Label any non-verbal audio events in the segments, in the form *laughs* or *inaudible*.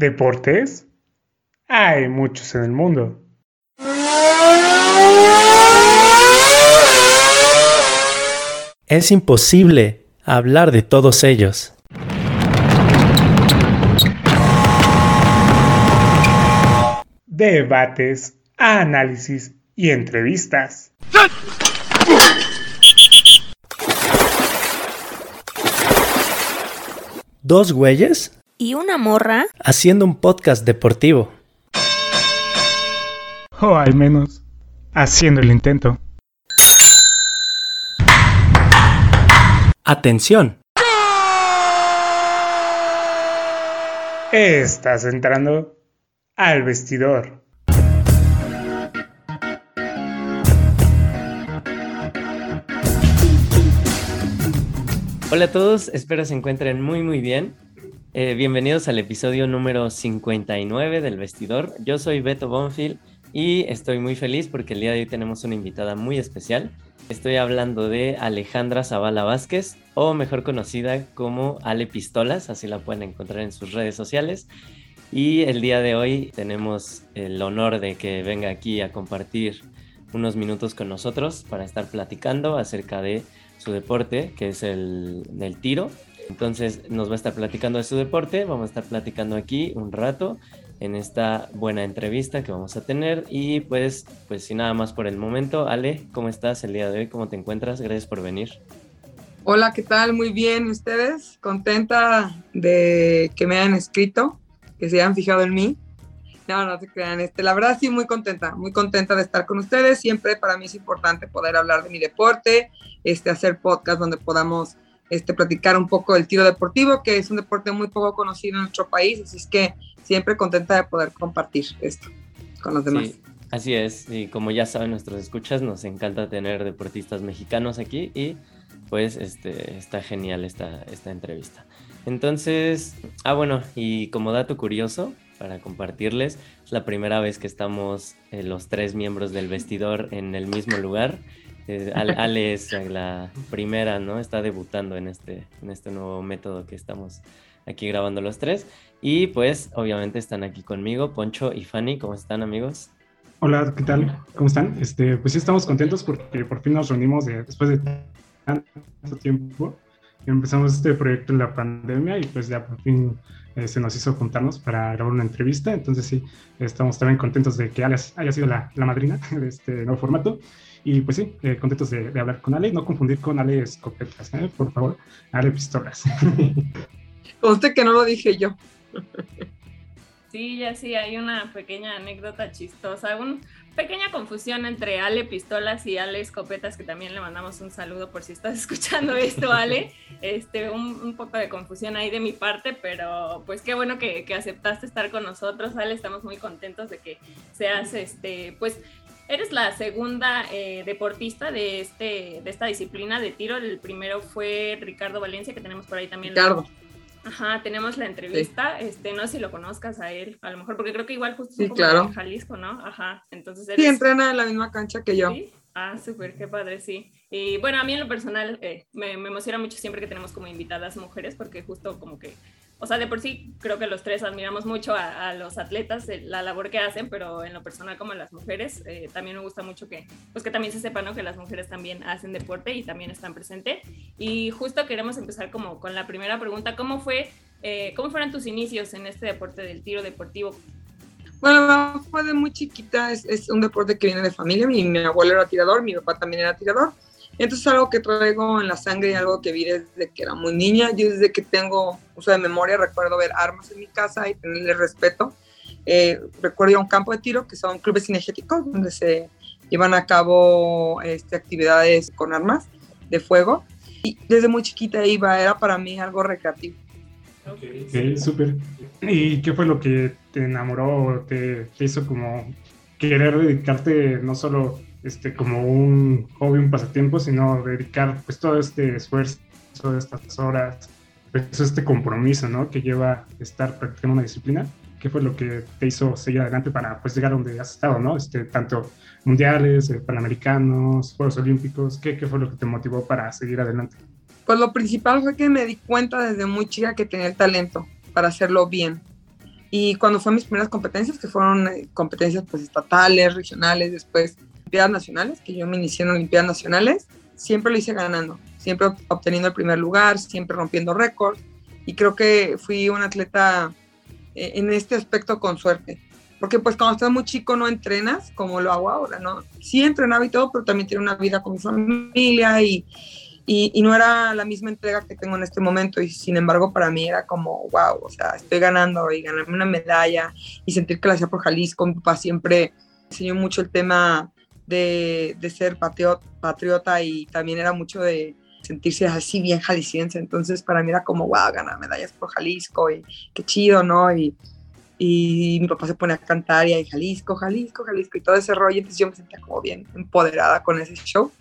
¿Deportes? Hay muchos en el mundo. Es imposible hablar de todos ellos. Debates, análisis y entrevistas. ¿Dos güeyes? ¿Y una morra? Haciendo un podcast deportivo. O al menos, haciendo el intento. Atención. Estás entrando al vestidor. Hola a todos, espero se encuentren muy muy bien. Eh, bienvenidos al episodio número 59 del vestidor. Yo soy Beto Bonfield y estoy muy feliz porque el día de hoy tenemos una invitada muy especial. Estoy hablando de Alejandra Zavala Vázquez, o mejor conocida como Ale Pistolas, así la pueden encontrar en sus redes sociales. Y el día de hoy tenemos el honor de que venga aquí a compartir unos minutos con nosotros para estar platicando acerca de su deporte, que es el del tiro. Entonces nos va a estar platicando de su deporte, vamos a estar platicando aquí un rato en esta buena entrevista que vamos a tener y pues pues sin nada más por el momento, Ale, ¿cómo estás el día de hoy? ¿Cómo te encuentras? Gracias por venir. Hola, ¿qué tal? Muy bien, ¿y ustedes? Contenta de que me hayan escrito, que se hayan fijado en mí. No, no se crean. Este, la verdad sí, muy contenta, muy contenta de estar con ustedes. Siempre para mí es importante poder hablar de mi deporte, este, hacer podcast donde podamos este, platicar un poco del tiro deportivo, que es un deporte muy poco conocido en nuestro país, así es que siempre contenta de poder compartir esto con los demás. Sí, así es, y como ya saben nuestros escuchas, nos encanta tener deportistas mexicanos aquí y pues este, está genial esta, esta entrevista. Entonces, ah bueno, y como dato curioso, para compartirles. Es la primera vez que estamos eh, los tres miembros del vestidor en el mismo lugar. Eh, Ale, es la primera, ¿no? Está debutando en este, en este nuevo método que estamos aquí grabando los tres. Y pues obviamente están aquí conmigo, Poncho y Fanny. ¿Cómo están amigos? Hola, ¿qué tal? ¿Cómo están? Este, pues sí estamos contentos porque por fin nos reunimos después de tanto tiempo. Empezamos este proyecto en la pandemia y pues ya por fin eh, se nos hizo juntarnos para grabar una entrevista. Entonces sí, estamos también contentos de que Ale haya sido la, la madrina de este nuevo formato. Y pues sí, eh, contentos de, de, hablar con Ale, no confundir con Ale Escopetas, ¿eh? por favor, Ale Pistolas. *laughs* Usted que no lo dije yo. *laughs* Sí, ya sí, hay una pequeña anécdota chistosa, una pequeña confusión entre Ale Pistolas y Ale Escopetas, que también le mandamos un saludo por si estás *laughs* escuchando esto, Ale. Este, un, un poco de confusión ahí de mi parte, pero pues qué bueno que, que, aceptaste estar con nosotros, Ale. Estamos muy contentos de que seas, este, pues, eres la segunda eh, deportista de, este, de esta disciplina de tiro. El primero fue Ricardo Valencia, que tenemos por ahí también. Ricardo. Ajá, tenemos la entrevista, sí. este, no sé si lo conozcas a él, a lo mejor, porque creo que igual justo sí, claro. en Jalisco, ¿no? Ajá, entonces eres... Sí, entrena en la misma cancha que yo. ¿Sí? Ah, súper, qué padre, sí. Y bueno, a mí en lo personal eh, me, me, emociona mucho siempre que tenemos como invitadas mujeres, porque justo como que, o sea, de por sí creo que los tres admiramos mucho a, a los atletas, eh, la labor que hacen, pero en lo personal como a las mujeres, eh, también me gusta mucho que, pues que también se sepa, ¿no? Que las mujeres también hacen deporte y también están presentes. Y justo queremos empezar como con la primera pregunta, ¿cómo fue eh, ¿Cómo fueron tus inicios en este deporte del tiro deportivo? Bueno, fue de muy chiquita, es, un deporte que viene de familia, mi, mi abuelo era tirador, mi papá también era tirador, entonces es algo que traigo en la sangre y algo que vi desde que era muy niña, yo desde que tengo uso de memoria recuerdo ver armas en mi casa y tenerle respeto, eh, recuerdo ir a un campo de tiro que son clubes cinegéticos donde se llevan a cabo este, actividades con armas de fuego y desde muy chiquita iba, era para mí algo recreativo. Ok, okay súper. ¿Y qué fue lo que te enamoró, te, te, hizo como querer dedicarte no solo este, como un hobby, un pasatiempo, sino dedicar pues todo este esfuerzo, todas estas horas, pues este compromiso, ¿no? Que lleva estar practicando una disciplina? ¿Qué fue lo que te hizo seguir adelante para pues llegar a donde has estado, ¿no? Este, tanto mundiales, eh, panamericanos, Juegos Olímpicos, ¿qué, ¿qué fue lo que te motivó para seguir adelante? Pues lo principal fue que me di cuenta desde muy chica que tenía el talento para hacerlo bien. Y cuando fue mis primeras competencias, que fueron eh, competencias pues estatales, regionales, después Olimpiadas Nacionales, que yo me inicié en Olimpiadas Nacionales, siempre lo hice ganando, siempre obteniendo el primer lugar, siempre rompiendo récords. Y creo que fui un atleta eh, en este aspecto con suerte. Porque pues cuando estás muy chico no entrenas como lo hago ahora, ¿no? Sí entrenaba y todo, pero también tiene una vida con mi familia y, y, no era la misma entrega que tengo en este momento y sin embargo para mí era como, wow, o sea, estoy ganando y ganarme una medalla y sentir que la hacía por Jalisco, mi papá siempre enseñó mucho el tema de, ser patriota, y también era mucho de sentirse así bien jalisciense, entonces para mí era como, wow, ganar medallas por Jalisco y qué chido, ¿no? Y, y mi papá se pone a cantar y ahí Jalisco, Jalisco, Jalisco y todo ese rollo, entonces yo me sentía como bien empoderada con ese show.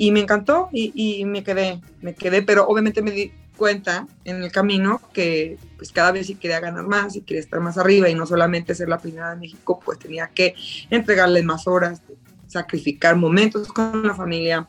Y me encantó y, y, me quedé, me quedé, pero obviamente me di cuenta en el camino que pues cada vez si quería ganar más y quería estar más arriba y no solamente ser la primera de México, pues tenía que entregarle más horas, sacrificar momentos con la familia,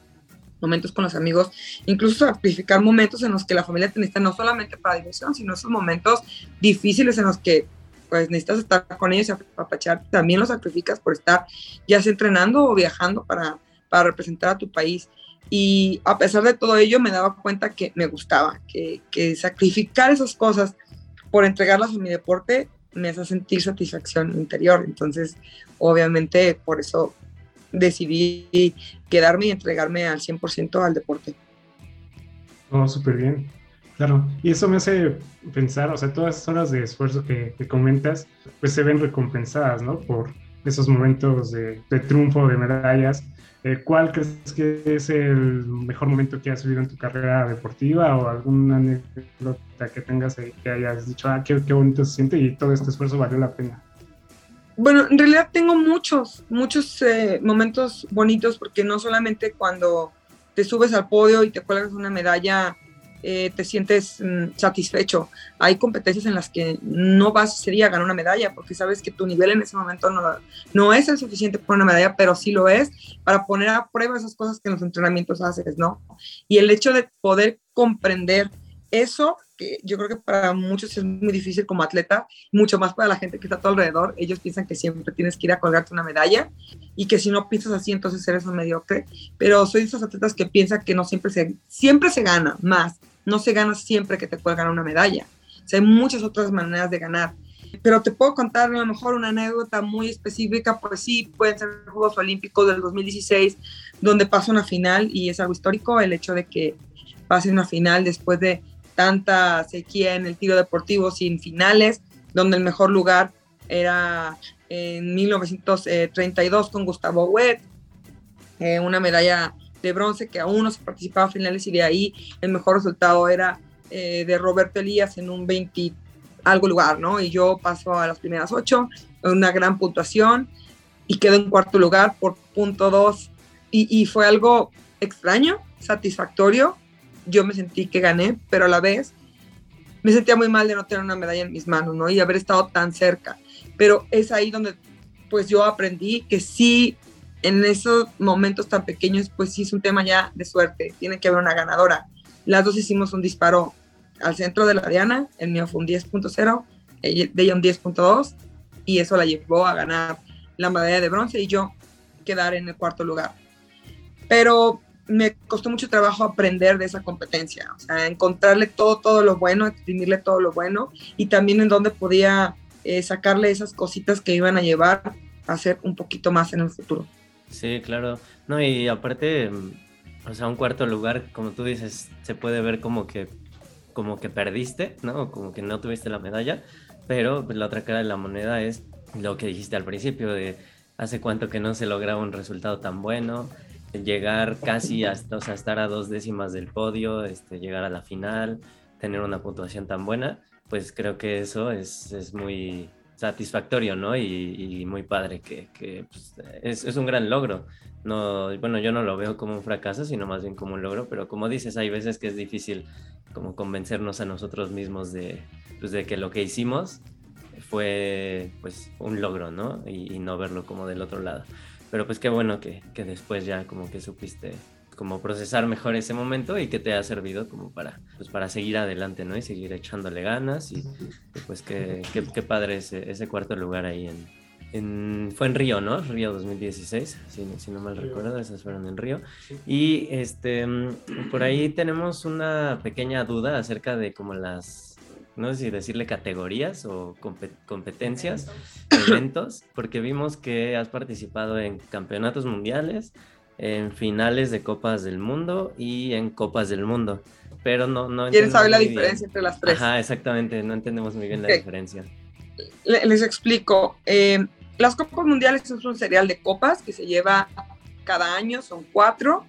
momentos con los amigos, incluso sacrificar momentos en los que la familia te necesita no solamente para diversión, sino esos momentos difíciles en los que pues necesitas estar con ellos y apapachar, también los sacrificas por estar ya sea entrenando o viajando para, para representar a tu país. Y a pesar de todo ello, me daba cuenta que me gustaba, que, que sacrificar esas cosas por entregarlas a mi deporte me hace sentir satisfacción interior. Entonces, obviamente, por eso decidí quedarme y entregarme al 100% al deporte. Oh, súper bien. Claro, y eso me hace pensar, o sea, todas esas horas de esfuerzo que, que comentas, pues se ven recompensadas, ¿no? Por esos momentos de, triunfo, de medallas, eh, ¿Cuál crees que es el mejor momento que has vivido en tu carrera deportiva o alguna anécdota que tengas que hayas dicho, ah, qué, bonito se siente y todo este esfuerzo valió la pena? Bueno, en realidad tengo muchos, muchos eh, momentos bonitos porque no solamente cuando te subes al podio y te cuelgas una medalla eh, te sientes mm, satisfecho. Hay competencias en las que no vas sería a ganar una medalla porque sabes que tu nivel en ese momento no, no es el suficiente para una medalla, pero sí lo es para poner a prueba esas cosas que en los entrenamientos haces, ¿no? Y el hecho de poder comprender eso, que yo creo que para muchos es muy difícil como atleta, mucho más para la gente que está a tu alrededor, ellos piensan que siempre tienes que ir a colgarte una medalla y que si no piensas así, entonces eres un mediocre, pero soy de esos atletas que piensan que no siempre se, siempre se gana más, no se gana siempre que te cuelgan una medalla, o sea, hay muchas otras maneras de ganar. Pero te puedo contar a lo mejor una anécdota muy específica, pues sí, pueden ser Juegos Olímpicos del 2016, donde pasa una final y es algo histórico el hecho de que pase una final después de tanta sequía en el tiro deportivo sin finales, donde el mejor lugar era en 1932 con Gustavo Wet, eh, una medalla de bronce que aún no se participaba a finales y de ahí el mejor resultado era eh, de Roberto Elías en un 20 algo lugar, ¿no? Y yo paso a las primeras ocho, una gran puntuación y quedo en cuarto lugar por punto dos y fue algo extraño, satisfactorio, yo me sentí que gané, pero a la vez me sentía muy mal de no tener una medalla en mis manos, ¿no? Y haber estado tan cerca. Pero es ahí donde pues yo aprendí que sí, en esos momentos tan pequeños, pues sí es un tema ya de suerte, tiene que haber una ganadora. Las dos hicimos un disparo al centro de la diana, el mío fue un 10.0, de ella un 10.2, y eso la llevó a ganar la medalla de bronce y yo quedar en el cuarto lugar. Pero me costó mucho trabajo aprender de esa competencia, o sea, encontrarle todo, todo lo bueno, exprimirle todo lo bueno y también en dónde podía eh, sacarle esas cositas que iban a llevar a ser un poquito más en el futuro. Sí, claro. No, y aparte, o sea, un cuarto lugar, como tú dices, se puede ver como que, como que perdiste, ¿no? Como que no tuviste la medalla, pero la otra cara de la moneda es lo que dijiste al principio de hace cuánto que no se lograba un resultado tan bueno, llegar casi hasta, estar a dos décimas del podio, este, llegar a la final, tener una puntuación tan buena, pues creo que eso es, muy satisfactorio, ¿no? Y, muy padre, que, pues, es, un gran logro. No, bueno, yo no lo veo como un fracaso, sino más bien como un logro, pero como dices, hay veces que es difícil como convencernos a nosotros mismos de, pues, que lo que hicimos fue pues un logro, ¿no? y no verlo como del otro lado. Pero pues qué bueno que, que después ya como que supiste como procesar mejor ese momento y que te ha servido como para, pues para seguir adelante, ¿no? Y seguir echándole ganas y, pues qué, qué, padre ese, ese, cuarto lugar ahí en, en, fue en Río, ¿no? Río 2016, si, si no mal recuerdo, esas fueron en Río. Y este, por ahí tenemos una pequeña duda acerca de como las, no sé si decirle categorías o competencias, eventos, porque vimos que has participado en campeonatos mundiales, en finales de Copas del Mundo y en Copas del Mundo. Pero no, no ¿Quieren saber la diferencia entre las tres? Ajá, exactamente, no entendemos muy bien la diferencia. Les explico. Eh, las Copas Mundiales es un serial de copas que se lleva cada año, son cuatro,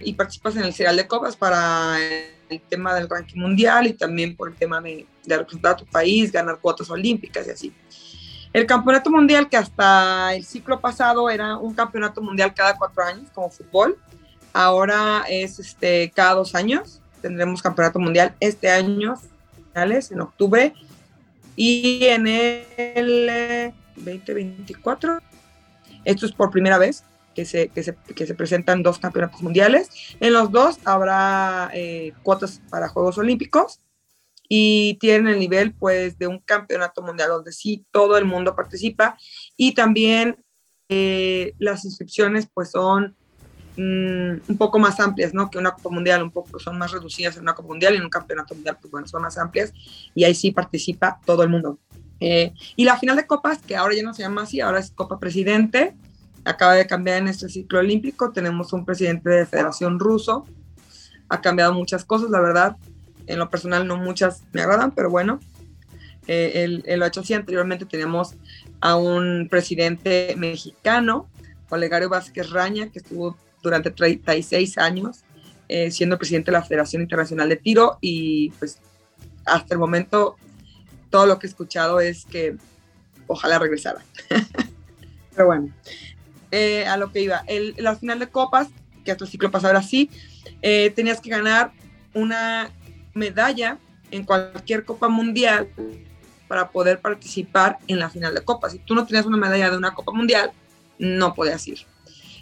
y participas en el serial de copas para el tema del ranking mundial y también por el tema de, de representar a tu país, ganar cuotas olímpicas y así. El campeonato mundial, que hasta el ciclo pasado era un campeonato mundial cada cuatro años, como fútbol, ahora es este, cada dos años. Tendremos campeonato mundial este año, finales, en octubre, y en el 2024. Esto es por primera vez que se, que se, que se presentan dos campeonatos mundiales. En los dos habrá eh, cuotas para Juegos Olímpicos y tienen el nivel pues de un campeonato mundial donde sí todo el mundo participa y también eh, las inscripciones pues son mm, un poco más amplias, ¿no? Que una Copa Mundial, un poco son más reducidas en una Copa Mundial y en un campeonato mundial pues bueno, son más amplias y ahí sí participa todo el mundo. Eh, y la final de copas, que ahora ya no se llama así, ahora es Copa Presidente, acaba de cambiar en este ciclo olímpico, tenemos un presidente de Federación Ruso, ha cambiado muchas cosas, la verdad, en lo personal no muchas me agradan, pero bueno, eh, lo ha hecho así, anteriormente teníamos a un presidente mexicano, Olegario Vázquez Raña, que estuvo durante 36 años eh, siendo presidente de la Federación Internacional de Tiro. Y pues hasta el momento todo lo que he escuchado es que ojalá regresara. *laughs* Pero bueno, eh, a lo que iba, el, la final de copas, que hasta el ciclo pasado era así, eh, tenías que ganar una medalla en cualquier copa mundial para poder participar en la final de copas. Si tú no tenías una medalla de una copa mundial, no podías ir.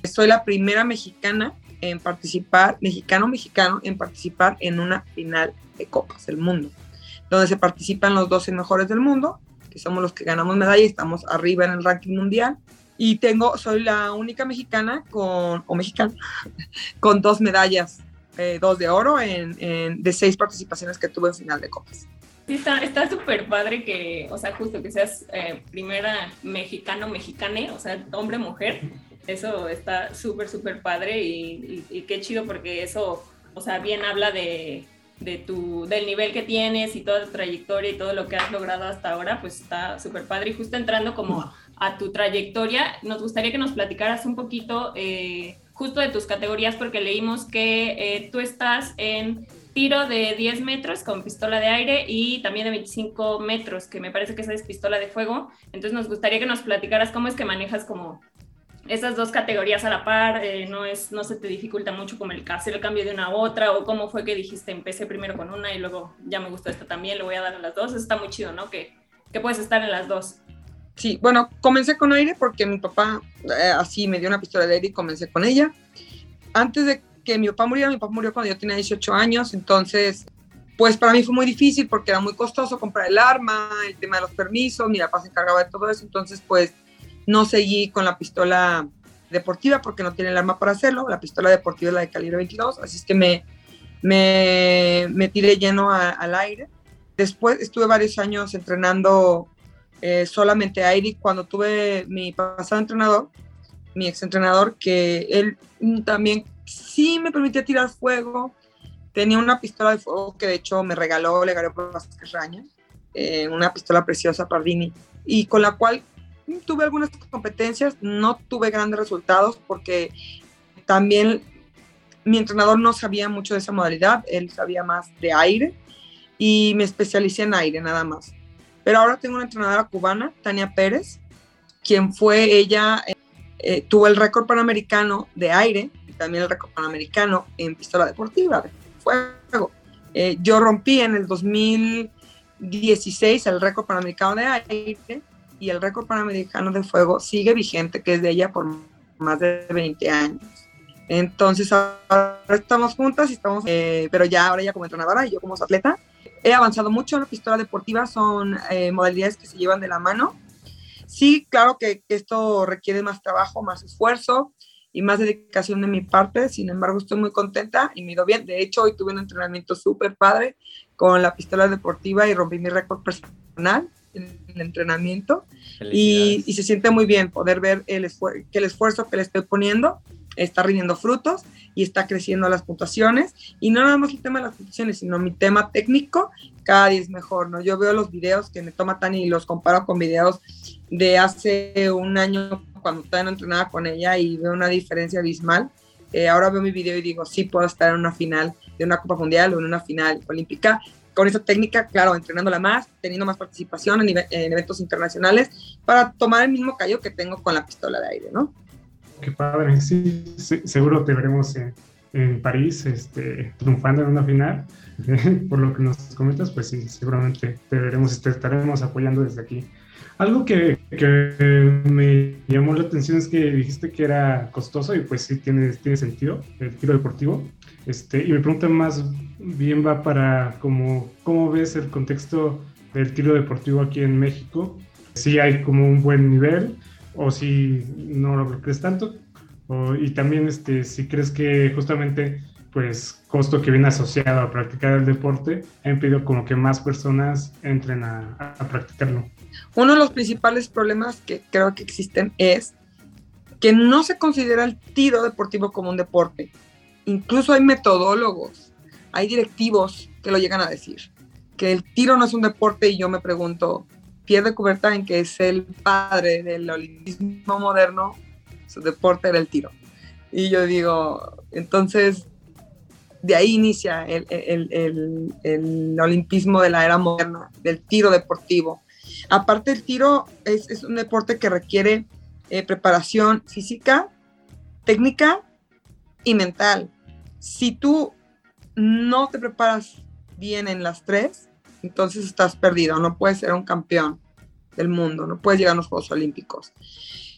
Soy la primera mexicana en participar, mexicano-mexicano, en participar en una final de copas del mundo donde se participan los 12 mejores del mundo, que somos los que ganamos medalla y estamos arriba en el ranking mundial. Y tengo, soy la única mexicana con, o mexicana, con dos medallas, eh, dos de oro en, de seis participaciones que tuve en final de copas. Sí, está súper padre que, o sea, justo que seas eh, primera mexicano, mexicane, o sea, hombre, mujer. Eso está súper, súper padre y, y, qué chido porque eso, o sea, bien habla de, de tu, del nivel que tienes y toda tu trayectoria y todo lo que has logrado hasta ahora, pues está súper padre. Y justo entrando como a tu trayectoria, nos gustaría que nos platicaras un poquito eh, justo de tus categorías, porque leímos que eh, tú estás en tiro de 10 metros con pistola de aire y también de 25 metros, que me parece que esa es pistola de fuego. Entonces nos gustaría que nos platicaras cómo es que manejas como esas dos categorías a la par, eh, no, es, no se te dificulta mucho como el hacer el cambio de una a otra, o cómo fue que dijiste, empecé primero con una y luego ya me gustó esta también, le voy a dar a las dos, está muy chido, ¿no? Que, que puedes estar en las dos. Sí, bueno, comencé con aire porque mi papá eh, así me dio una pistola de aire y comencé con ella. Antes de que mi papá muriera, mi papá murió cuando yo tenía 18 años, entonces, pues para mí fue muy difícil porque era muy costoso comprar el arma, el tema de los permisos, mi papá se encargaba de todo eso, entonces, pues no seguí con la pistola deportiva porque no tiene el arma para hacerlo. La pistola deportiva es la de calibre 22, así es que me, me, tiré lleno al aire. Después estuve varios años entrenando eh, solamente aire y cuando tuve mi pasado entrenador, mi ex entrenador, que él también sí me permitía tirar fuego. Tenía una pistola de fuego que de hecho me regaló Legario Vázquez Raña, eh, una pistola preciosa Pardini, y con la cual tuve algunas competencias, no tuve grandes resultados porque también mi entrenador no sabía mucho de esa modalidad, él sabía más de aire y me especialicé en aire nada más. Pero ahora tengo una entrenadora cubana, Tania Pérez, quien fue ella, eh, tuvo el récord panamericano de aire y también el récord panamericano en pistola deportiva de fuego. Eh, yo rompí en el 2016 el récord panamericano de aire y el récord panamericano de fuego sigue vigente, que es de ella por más de 20 años. Entonces ahora estamos juntas y estamos, eh, pero ya ahora ya como entrenadora y yo como atleta. He avanzado mucho en la pistola deportiva, son eh, modalidades que se llevan de la mano. Sí, claro que, esto requiere más trabajo, más esfuerzo y más dedicación de mi parte, sin embargo estoy muy contenta y me ido bien. De hecho, hoy tuve un entrenamiento súper padre con la pistola deportiva y rompí mi récord personal en el entrenamiento y, y, se siente muy bien poder ver el que el esfuerzo que le estoy poniendo está rindiendo frutos y está creciendo las puntuaciones. Y no nada más el tema de las puntuaciones, sino mi tema técnico, cada día es mejor, ¿no? Yo veo los videos que me toma Tani y los comparo con videos de hace un año cuando todavía no entrenaba con ella y veo una diferencia abismal. Eh, ahora veo mi video y digo, sí puedo estar en una final de una Copa Mundial o en una final olímpica con esa técnica, claro, entrenándola más, teniendo más participación en, en eventos internacionales para tomar el mismo callo que tengo con la pistola de aire, ¿no? Qué padre, sí, seguro te veremos en, en, París este, triunfando en una final. *laughs* Por lo que nos comentas, pues sí, seguramente te veremos y te estaremos apoyando desde aquí. Algo que, que, me llamó la atención es que dijiste que era costoso y pues sí tiene, tiene sentido el tiro deportivo. Este, y mi pregunta más bien va para cómo, cómo ves el contexto del tiro deportivo aquí en México. Si hay como un buen nivel, o si no lo crees tanto, y también este, si crees que justamente pues costo que viene asociado a practicar el deporte ha impedido como que más personas entren a, a practicarlo. Uno de los principales problemas que creo que existen es que no se considera el tiro deportivo como un deporte. Incluso hay metodólogos, hay directivos que lo llegan a decir, que el tiro no es un deporte y yo me pregunto, Pierre de en que es el padre del olimpismo moderno, su deporte era el tiro. Y yo digo, entonces, de ahí inicia el, el, el, olimpismo de la era moderna, del tiro deportivo. Aparte, el tiro es, es un deporte que requiere eh, preparación física, técnica y mental. Si tú no te preparas bien en las tres, entonces estás perdido, no puedes ser un campeón del mundo, no puedes llegar a los Juegos Olímpicos.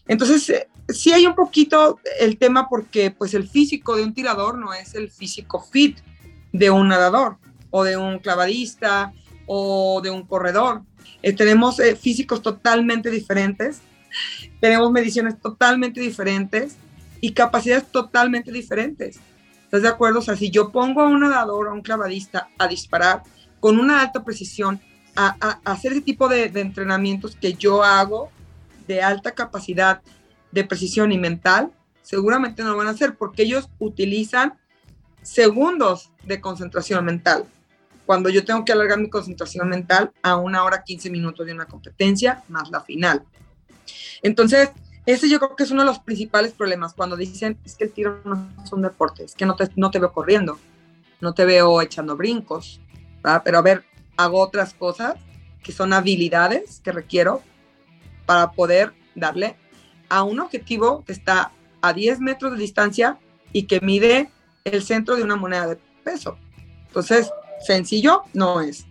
Entonces, eh, sí hay un poquito el tema porque pues el físico de un tirador no es el físico fit de un nadador o de un clavadista o de un corredor. Eh, tenemos eh, físicos totalmente diferentes, tenemos mediciones totalmente diferentes y capacidades totalmente diferentes. ¿Estás de acuerdo? O sea, si yo pongo a un nadador o a un clavadista a disparar con una alta precisión, a, hacer ese tipo de, de, entrenamientos que yo hago de alta capacidad de precisión y mental, seguramente no lo van a hacer porque ellos utilizan segundos de concentración mental. Cuando yo tengo que alargar mi concentración mental a una hora 15 minutos de una competencia más la final. Entonces, ese yo creo que es uno de los principales problemas cuando dicen es que el tiro no es un deporte, es que no te, no te veo corriendo, no te veo echando brincos, pero a ver, hago otras cosas que son habilidades que requiero para poder darle a un objetivo que está a 10 metros de distancia y que mide el centro de una moneda de peso. Entonces, sencillo no es.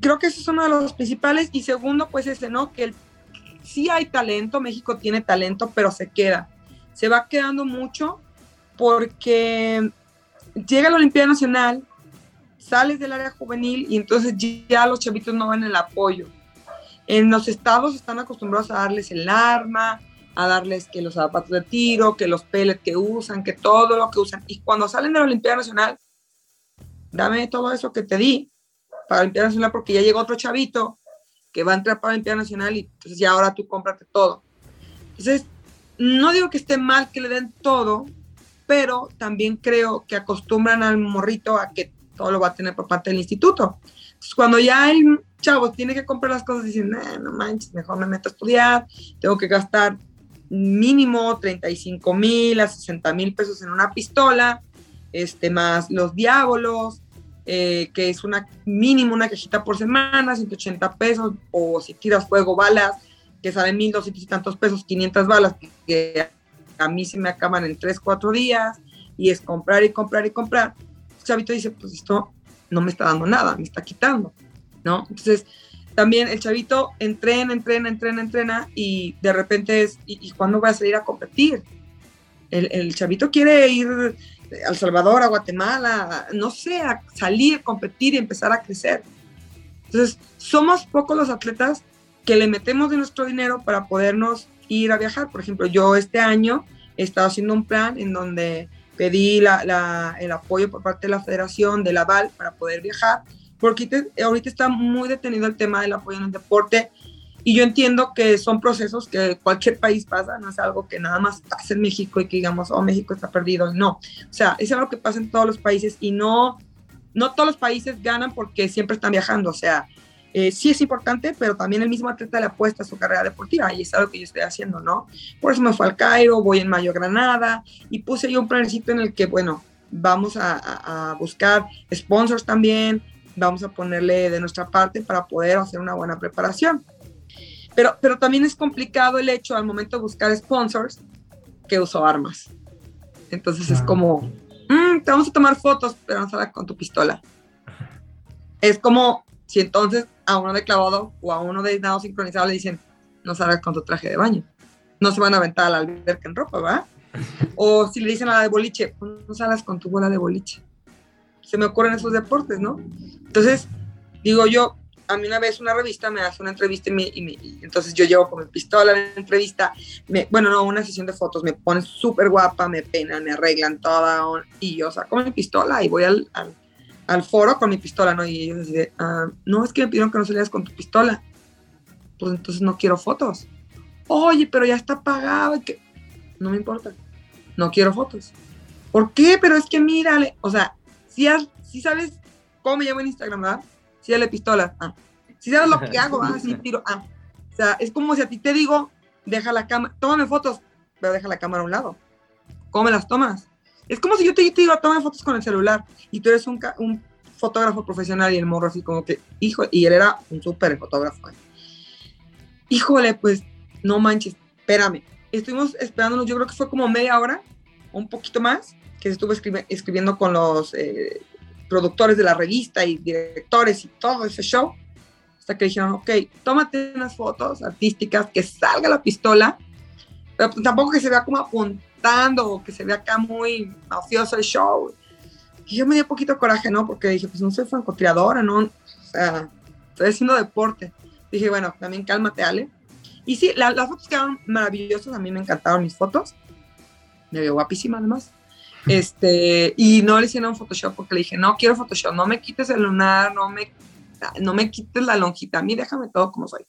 Creo que ese es uno de los principales. Y segundo, pues ese, ¿no? Que el, sí hay talento, México tiene talento, pero se queda. Se va quedando mucho porque llega la Olimpiada Nacional, sales del área juvenil y entonces ya los chavitos no van el apoyo. En los estados están acostumbrados a darles el arma, a darles que los zapatos de tiro, que los pellets que usan, que todo lo que usan. Y cuando salen de la Olimpiada Nacional, dame todo eso que te di para la Olimpiada Nacional porque ya llegó otro chavito que va a entrar para la Olimpiada Nacional y entonces ya ahora tú cómprate todo. Entonces, no digo que esté mal que le den todo, pero también creo que acostumbran al morrito a que todo lo va a tener por parte del instituto. Entonces, cuando ya el chavo tiene que comprar las cosas, dicen, no manches, mejor me meto a estudiar, tengo que gastar mínimo 35 mil a 60 mil pesos en una pistola, este, más los diábolos, eh, que es una mínimo una cajita por semana, 180 pesos, o si tiras fuego, balas, que salen 1200 y tantos pesos, 500 balas, que a mí se me acaban en 3, 4 días, y es comprar y comprar y comprar. Chavito dice, pues esto no me está dando nada, me está quitando, ¿no? Entonces, también el chavito entrena, entrena, entrena, entrena y de repente es, ¿y, cuándo voy a salir a competir? El, el chavito quiere ir a El Salvador, a Guatemala, no sé, a salir, competir y empezar a crecer. Entonces, somos pocos los atletas que le metemos de nuestro dinero para podernos ir a viajar. Por ejemplo, yo este año he estado haciendo un plan en donde pedí la, el apoyo por parte de la federación, del aval, para poder viajar, porque ahorita está muy detenido el tema del apoyo en el deporte y yo entiendo que son procesos que cualquier país pasa, no es algo que nada más pasa en México y que digamos, oh, México está perdido. No, o sea, es algo que pasa en todos los países y no, no todos los países ganan porque siempre están viajando. O sea, eh, sí es importante, pero también el mismo atleta le apuesta a su carrera deportiva y es algo que yo estoy haciendo, ¿no? Por eso me fui al Cairo, voy en Mayo Granada y puse yo un planecito en el que, bueno, vamos a, a buscar sponsors también, vamos a ponerle de nuestra parte para poder hacer una buena preparación. Pero, pero también es complicado el hecho al momento de buscar sponsors que uso armas. Entonces es ah, como, mm, te vamos a tomar fotos, pero no salgas con tu pistola. Es como si entonces a uno de clavado o a uno de nado sincronizado le dicen, no salgas con tu traje de baño. No se van a aventar a la alberca en ropa, ¿verdad? *laughs* O si le dicen a la de boliche, pues no salgas con tu bola de boliche. Se me ocurren esos deportes, ¿no? Entonces, digo yo, a mí una vez una revista me hace una entrevista y, entonces yo llevo con mi pistola en la entrevista, me, bueno, no, una sesión de fotos, me ponen súper guapa, me peinan, me arreglan toda y yo saco mi pistola y voy al, al, foro con mi pistola, ¿no? Y ellos dicen, ah, no, es que me pidieron que no salieras con tu pistola, pues entonces no quiero fotos. Oye, pero ya está pagado y que no me importa, no quiero fotos. ¿Por qué? Pero es que mírale, o sea, si, si sabes cómo me llamo en Instagram, ¿verdad? si dale pistola, ah. Si sabes lo que hago, ah, sí, *laughs* tiro, ah. O sea, es como si a ti te digo, deja la cámara, tómame fotos, pero deja la cámara a un lado. ¿Cómo me las tomas? Es como si yo te, digo, tómame fotos con el celular y tú eres un, un fotógrafo profesional y el morro así como que, hijo, y él era un súper fotógrafo. Híjole, pues, no manches, espérame. Estuvimos esperándonos, yo creo que fue como media hora, un poquito más, que se estuvo escribiendo con los eh, productores de la revista y directores y todo ese show, hasta que dijeron, ok, tómate unas fotos artísticas, que salga la pistola, pero tampoco que se vea como o que se vea acá muy mafioso el show. Y yo me dio poquito coraje, ¿no? Porque dije, pues no soy francotiradora, ¿no? O sea, estoy haciendo deporte. Dije, bueno, también cálmate, Ale. Y sí, las fotos quedaron maravillosas, a mí me encantaron mis fotos. Me veo guapísima además. Este, y no le hicieron Photoshop porque le dije, no quiero Photoshop, no me quites el lunar, no me, no me quites la lonjita, a mí déjame todo como soy.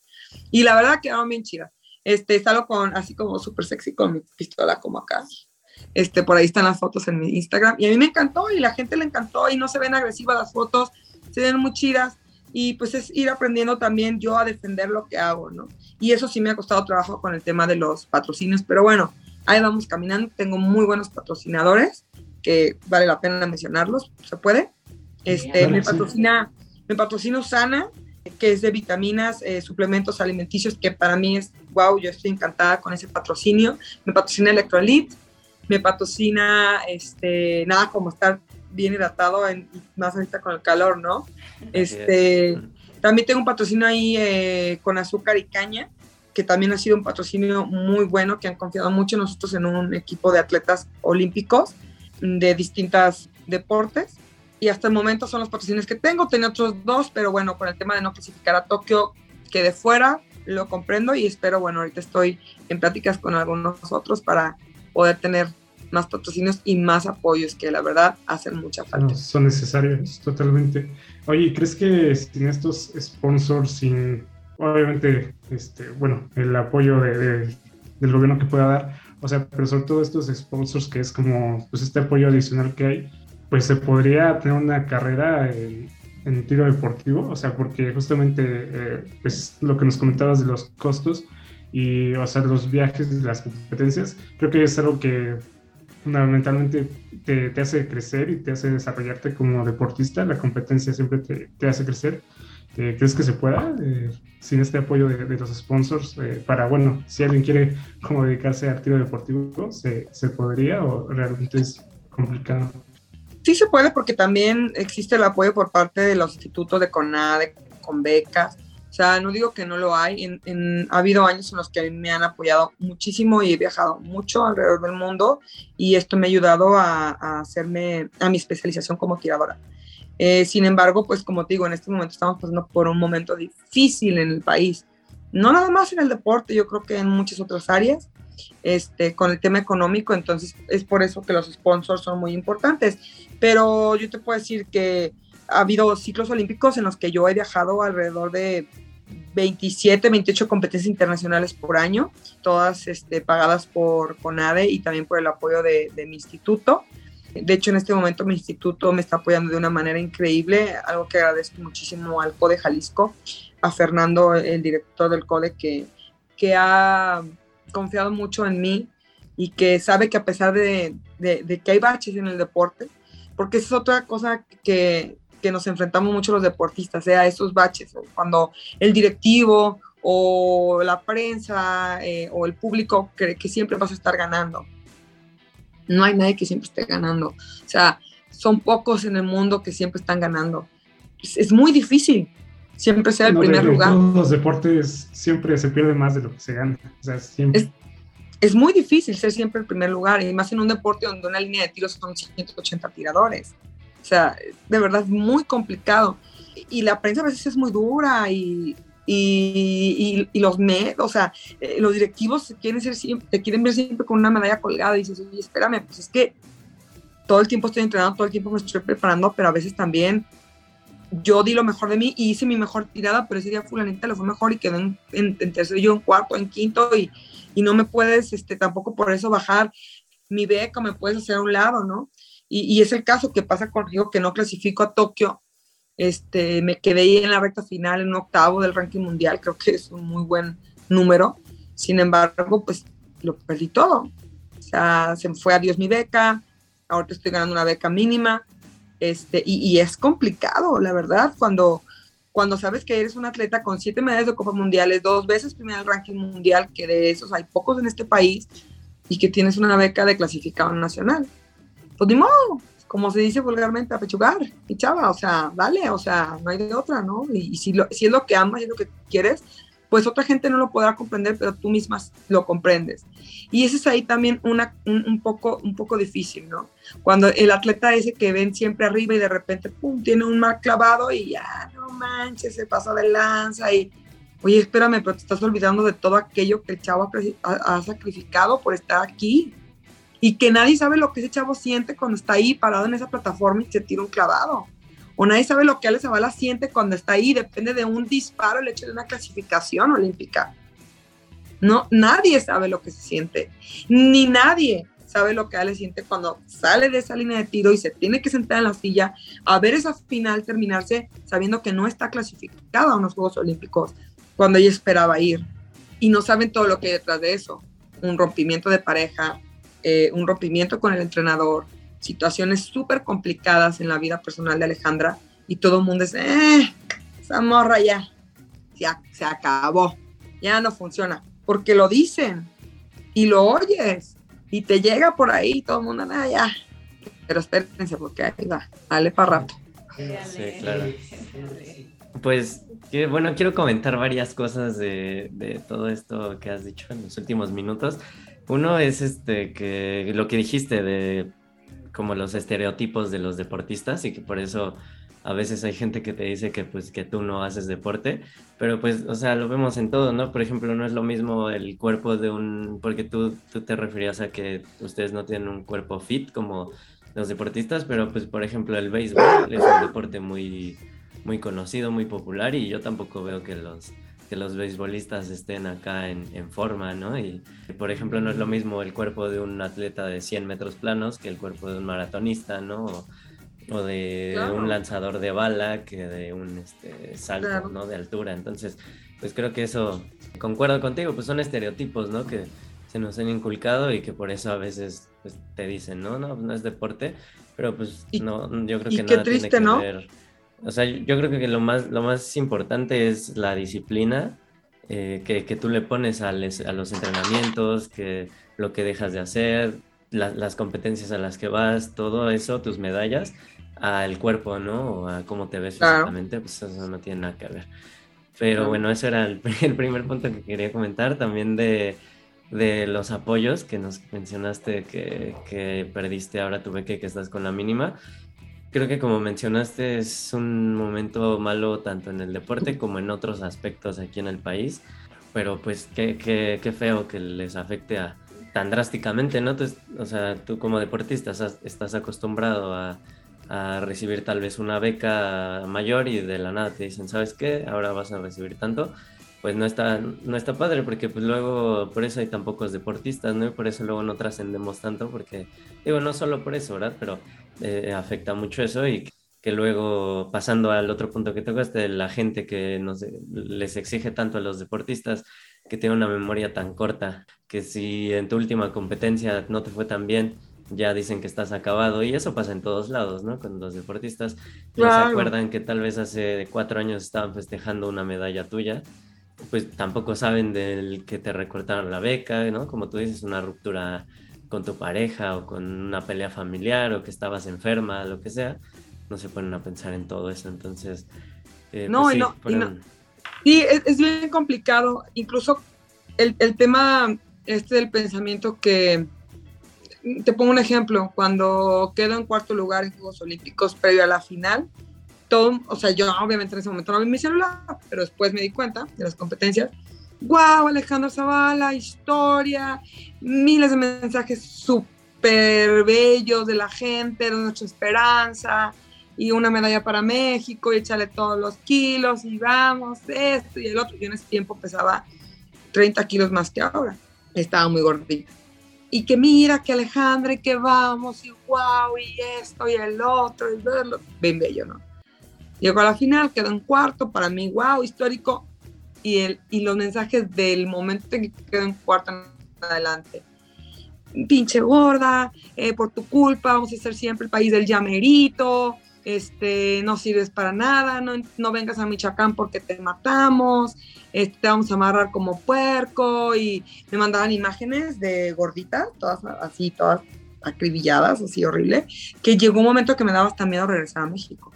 Y la verdad quedaron bien chidas. Este, salgo con, así como súper sexy con mi pistola como acá. Este, por ahí están las fotos en mi Instagram. Y a mí me encantó y la gente le encantó y no se ven agresivas las fotos, se ven muy chidas. Y pues es ir aprendiendo también yo a defender lo que hago, ¿no? Y eso sí me ha costado trabajo con el tema de los patrocinios, pero bueno, ahí vamos caminando. Tengo muy buenos patrocinadores que vale la pena mencionarlos, se puede. Este, me patrocina, me patrocina Sana, que es de vitaminas, eh, suplementos alimenticios, que para mí es, wow, yo estoy encantada con ese patrocinio. Me patrocina Electrolit, me patrocina, este, nada como estar bien hidratado, en, más ahorita con el calor, ¿no? Este, también tengo un patrocinio ahí eh, con azúcar y caña, que también ha sido un patrocinio muy bueno, que han confiado mucho nosotros en un equipo de atletas olímpicos de distintos deportes. Y hasta el momento son los patrocinios que tengo. Tenía otros dos, pero bueno, con el tema de no clasificar a Tokio, quedé fuera, lo comprendo y espero, bueno, ahorita estoy en pláticas con algunos otros para poder tener más patrocinios y más apoyos que la verdad hacen mucha falta. son necesarios, totalmente. Oye, ¿crees que sin estos sponsors, sin obviamente, este, bueno, el apoyo del gobierno que pueda dar, o sea, pero sobre todo estos sponsors que es como pues este apoyo adicional que hay, pues se podría tener una carrera en, tiro deportivo, o sea, porque justamente eh, pues lo que nos comentabas de los costos y, o sea, los viajes, las competencias, creo que es algo que fundamentalmente te, hace crecer y te hace desarrollarte como deportista, la competencia siempre te, hace crecer ¿Crees que se pueda eh, sin este apoyo de, los sponsors? Eh, para, bueno, si alguien quiere como dedicarse al tiro deportivo, ¿se, ¿se, podría o realmente es complicado? Sí se puede porque también existe el apoyo por parte de los institutos de CONADE, con becas. sea, no digo que no lo hay. En, ha habido años en los que a me han apoyado muchísimo y he viajado mucho alrededor del mundo y esto me ha ayudado a, hacerme a mi especialización como tiradora. Eh, sin embargo, pues como te digo, en este momento estamos pasando por un momento difícil en el país. No nada más en el deporte, yo creo que en muchas otras áreas, este, con el tema económico, entonces es por eso que los sponsors son muy importantes. Pero yo te puedo decir que ha habido ciclos olímpicos en los que yo he viajado alrededor de 27, 28 competencias internacionales por año, todas este, pagadas por CONADE y también por el apoyo de, mi instituto. De hecho, en este momento mi instituto me está apoyando de una manera increíble, algo que agradezco muchísimo al CODE Jalisco, a Fernando, el director del CODE, que, que ha confiado mucho en mí y que sabe que a pesar de, que hay baches en el deporte, porque es otra cosa que, que nos enfrentamos mucho los deportistas, sea esos baches, cuando el directivo o la prensa eh, o el público cree que siempre vas a estar ganando. No hay nadie que siempre esté ganando. O sea, son pocos en el mundo que siempre están ganando. Es, muy difícil siempre sea el primer lugar. En todos los deportes siempre se pierde más de lo que se gana. O sea, siempre. Es, es, muy difícil ser siempre el primer lugar, y más en un deporte donde una línea de tiros son 180 tiradores. O sea, de verdad es muy complicado. Y la prensa a veces es muy dura y, y, y, los med, o sea, eh, los directivos quieren ser siempre, te quieren ver siempre con una medalla colgada y dices, oye, espérame, pues es que todo el tiempo estoy entrenando, todo el tiempo me estoy preparando, pero a veces también yo di lo mejor de mí y hice mi mejor tirada, pero ese día fulanita le fue mejor y quedó en, en, en tercero, yo en cuarto, en quinto y, y no me puedes este, tampoco por eso bajar mi beca, me puedes hacer a un lado, ¿no? Y, es el caso que pasa conmigo, que no clasifico a Tokio. Este, me quedé ahí en la recta final, en un octavo del ranking mundial, creo que es un muy buen número. Sin embargo, pues lo perdí todo. O sea, se me fue a Dios mi beca, ahorita estoy ganando una beca mínima. Este, y, es complicado, la verdad, cuando, cuando sabes que eres un atleta con siete medallas de Copa Mundiales, dos veces primero el ranking mundial, que de esos hay pocos en este país, y que tienes una beca de clasificado nacional pues ni modo, como se dice vulgarmente, a pechugar, y chava, o sea, dale, o sea, no hay de otra, ¿no? Y, si, lo, si es lo que amas y es lo que quieres, pues otra gente no lo podrá comprender, pero tú misma lo comprendes. Y ese es ahí también una, un, poco, un poco difícil, ¿no? Cuando el atleta ese que ven siempre arriba y de repente, pum, tiene un mal clavado y ya, no manches, se pasa de lanza y, oye, espérame, pero te estás olvidando de todo aquello que el chavo ha sacrificado por estar aquí y que nadie sabe lo que ese chavo siente cuando está ahí parado en esa plataforma y se tira un clavado. O nadie sabe lo que Alex Zavala siente cuando está ahí, depende de un disparo el hecho de una clasificación olímpica. No, nadie sabe lo que se siente, ni nadie sabe lo que Ale siente cuando sale de esa línea de tiro y se tiene que sentar en la silla a ver esa final terminarse sabiendo que no está clasificada a unos Juegos Olímpicos cuando ella esperaba ir. Y no saben todo lo que hay detrás de eso. Un rompimiento de pareja, eh, un rompimiento con el entrenador, situaciones súper complicadas en la vida personal de Alejandra y todo el mundo dice, eh, esa morra ya, ya se acabó, ya no funciona, porque lo dicen y lo oyes y te llega por ahí todo el mundo, ah, ya, pero espérense porque ahí va, dale para rato. Sí, claro. Pues bueno, quiero comentar varias cosas de, de, todo esto que has dicho en los últimos minutos. Uno es este que lo que dijiste de como los estereotipos de los deportistas y que por eso a veces hay gente que te dice que pues que tú no haces deporte, pero pues o sea, lo vemos en todo, ¿no? Por ejemplo, no es lo mismo el cuerpo de un porque tú tú te referías a que ustedes no tienen un cuerpo fit como los deportistas, pero pues por ejemplo, el béisbol es un deporte muy muy conocido, muy popular y yo tampoco veo que los que los beisbolistas estén acá en, en, forma, ¿no? Y, por ejemplo, no es lo mismo el cuerpo de un atleta de 100 metros planos que el cuerpo de un maratonista, ¿no? O, de un lanzador de bala que de un este, salto, ¿no? De altura. Entonces, pues creo que eso, concuerdo contigo, pues son estereotipos, ¿no? Que se nos han inculcado y que por eso a veces pues, te dicen, no, no, no es deporte, pero pues no, yo creo que nada tiene que ver o sea, yo creo que lo más, lo más importante es la disciplina eh, que, que, tú le pones a, a, los entrenamientos, que lo que dejas de hacer, las competencias a las que vas, todo eso, tus medallas, al cuerpo, ¿no? O a cómo te ves físicamente, pues eso no tiene nada que ver. Pero bueno, ese era el, *laughs* primer punto que quería comentar, también de, los apoyos que nos mencionaste que, que perdiste ahora tu beca que estás con la mínima. Creo que como mencionaste es un momento malo tanto en el deporte como en otros aspectos aquí en el país, pero pues qué, qué, qué feo que les afecte tan drásticamente, ¿no? o sea, tú como deportista estás acostumbrado a, a, recibir tal vez una beca mayor y de la nada te dicen, ¿sabes qué? Ahora vas a recibir tanto. Pues no está, no está padre porque pues luego por eso hay tan pocos deportistas, ¿no? Y por eso luego no trascendemos tanto porque, digo, no solo por eso, ¿verdad? Pero eh, afecta mucho eso y que luego pasando al otro punto que tocaste, la gente que nos, les exige tanto a los deportistas que tiene una memoria tan corta, que si en tu última competencia no te fue tan bien, ya dicen que estás acabado y eso pasa en todos lados, ¿no? Con los deportistas no se acuerdan que tal vez hace cuatro años estaban festejando una medalla tuya, pues tampoco saben del que te recortaron la beca, ¿no? Como tú dices, una ruptura con tu pareja o con una pelea familiar o que estabas enferma, lo que sea, no se ponen a pensar en todo eso, entonces... Eh, no, pues sí, no, Sí, es, bien complicado. Incluso el, el, tema este del pensamiento que, te pongo un ejemplo, cuando quedo en cuarto lugar en Juegos Olímpicos previo a la final, todo, o sea, yo obviamente en ese momento no vi mi celular, pero después me di cuenta de las competencias. ¡Wow! Alejandro Zavala, historia, miles de mensajes súper bellos de la gente, de nuestra esperanza, y una medalla para México, y echarle todos los kilos, y vamos, esto y el otro. Yo en ese tiempo pesaba 30 kilos más que ahora. Estaba muy gordita. Y que mira, que Alejandra, y que vamos, y wow, y esto, y el otro, y verlo. Bien bello, ¿no? Llegó a la final, quedó en cuarto, para mí, wow, histórico. Y, el, y los mensajes del momento en que quedó en cuarto en adelante pinche gorda, eh, por tu culpa, vamos a ser siempre el país del llamerito, este, no sirves para nada, no, no vengas a Michoacán porque te matamos, este, te vamos a amarrar como puerco y me mandaban imágenes de gorditas, todas así, todas acribilladas, así horrible, que llegó un momento que me daba hasta miedo regresar a México.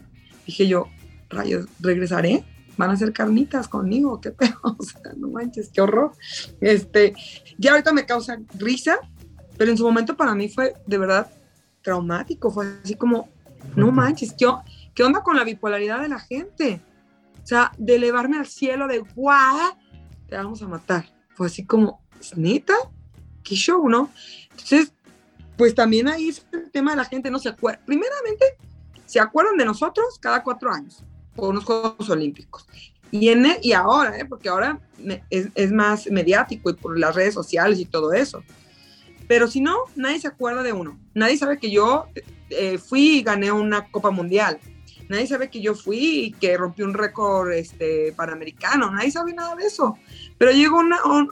Dije yo, rayos, regresaré, van a hacer carnitas conmigo, qué pedo, *laughs* o sea, no manches, qué horror. Este, ya ahorita me causa risa, pero en su momento para mí fue de verdad traumático, fue así como, no manches, ¿qué, ¿qué onda con la bipolaridad de la gente? O sea, de elevarme al cielo de guau, te vamos a matar. Fue así como, ¿neta? ¿Qué show, no? Entonces, pues también ahí es el tema de la gente no se acuerda. Primeramente, se acuerdan de nosotros cada cuatro años por unos Juegos Olímpicos. Y, en, e, y ahora, ¿eh? porque ahora es, es, más mediático y por las redes sociales y todo eso. Pero si no, nadie se acuerda de uno. Nadie sabe que yo eh, fui y gané una Copa Mundial. Nadie sabe que yo fui y que rompí un récord este, panamericano. Nadie sabe nada de eso. Pero llego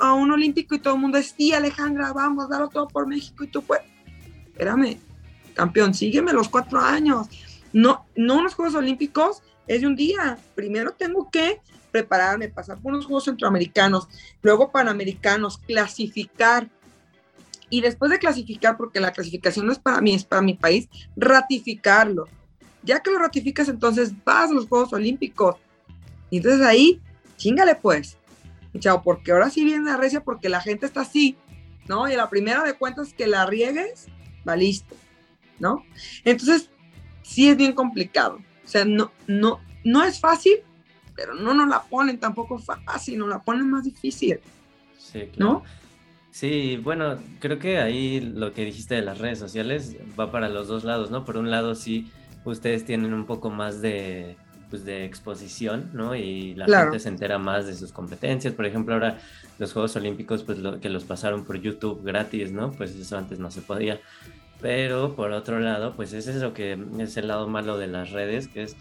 a un olímpico y todo el mundo es, sí, Alejandra, vamos, darlo todo por México. Y tú, pues, espérame, campeón, sígueme los cuatro años. No, no unos Juegos Olímpicos es de un día. Primero tengo que prepararme, pasar por unos Juegos Centroamericanos, luego Panamericanos, clasificar y después de clasificar, porque la clasificación no es para mí, es para mi país, ratificarlo. Ya que lo ratificas, entonces vas a los Juegos Olímpicos. Y entonces ahí, chingale pues. chao, porque ahora sí viene la recia porque la gente está así, ¿no? Y la primera de cuentas que la riegues, va listo, ¿no? Entonces, sí es bien complicado. O sea, no, no, no es fácil, pero no nos la ponen tampoco fácil, nos la ponen más difícil. Sí, claro. ¿No? Sí, bueno, creo que ahí lo que dijiste de las redes sociales va para los dos lados, ¿no? Por un lado, sí, ustedes tienen un poco más de, pues, de exposición, ¿no? Y la gente se entera más de sus competencias. Por ejemplo, ahora los Juegos Olímpicos, pues lo, que los pasaron por YouTube gratis, ¿no? Pues eso antes no se podía. Pero por otro lado, pues ese es lo que es el lado malo de las redes, que es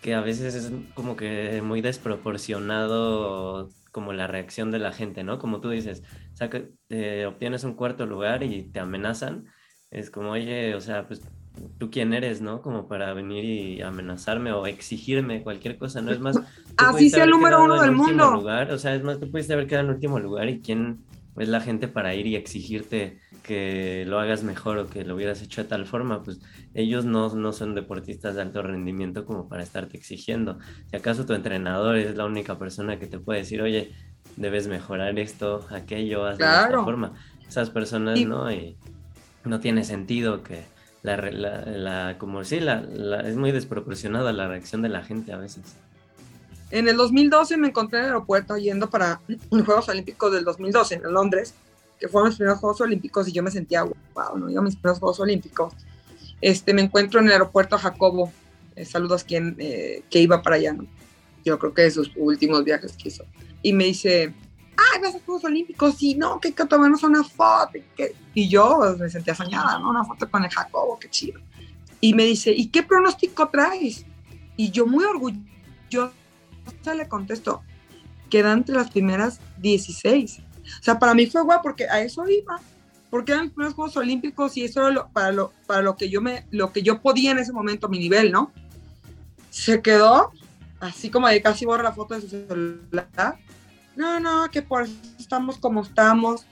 que a veces es como que muy desproporcionado como la reacción de la gente, ¿no? Como tú dices, saca, eh, obtienes un cuarto lugar y te amenazan, es como, oye, o sea, pues tú quién eres, ¿no? Como para venir y amenazarme o exigirme cualquier cosa, ¿no? Es más... *laughs* Así sea el número uno del mundo. Lugar, o sea, es más, tú pudiste haber quedado en último lugar y quién, es la gente para ir y exigirte que lo hagas mejor o que lo hubieras hecho de tal forma, pues ellos no, no son deportistas de alto rendimiento como para estarte exigiendo. Si acaso tu entrenador es la única persona que te puede decir, oye, debes mejorar esto, aquello, hazlo de esta forma. Esas personas no, y no tiene sentido que la, la, como sí, la, es muy desproporcionada la reacción de la gente a veces. En el 2012 me encontré en el aeropuerto yendo para *clears throat* los Juegos Olímpicos del 2012 en Londres, que fueron los primeros Juegos Olímpicos y yo me sentía, wow, no, yo mis primeros Juegos Olímpicos. Este, me encuentro en el aeropuerto Jacobo, eh, saludos quien eh, que iba para allá, ¿no? yo creo que de sus últimos viajes que hizo. Y me dice, ay, vas a Juegos Olímpicos, y no, que hay que tomarnos una foto. Y, yo pues, me sentía soñada, ¿no? Una foto con el Jacobo, qué chido. Y me dice, ¿y qué pronóstico traes? Y yo muy orgullosa le contesto, quedan entre las primeras 16. O sea, para mí fue guay porque a eso iba, porque eran los primeros Juegos Olímpicos y eso era para, lo, para lo, que yo me, lo que yo podía en ese momento, mi nivel, ¿no? Se quedó así como de casi borra la foto de su celular. No, no, que por eso estamos como estamos.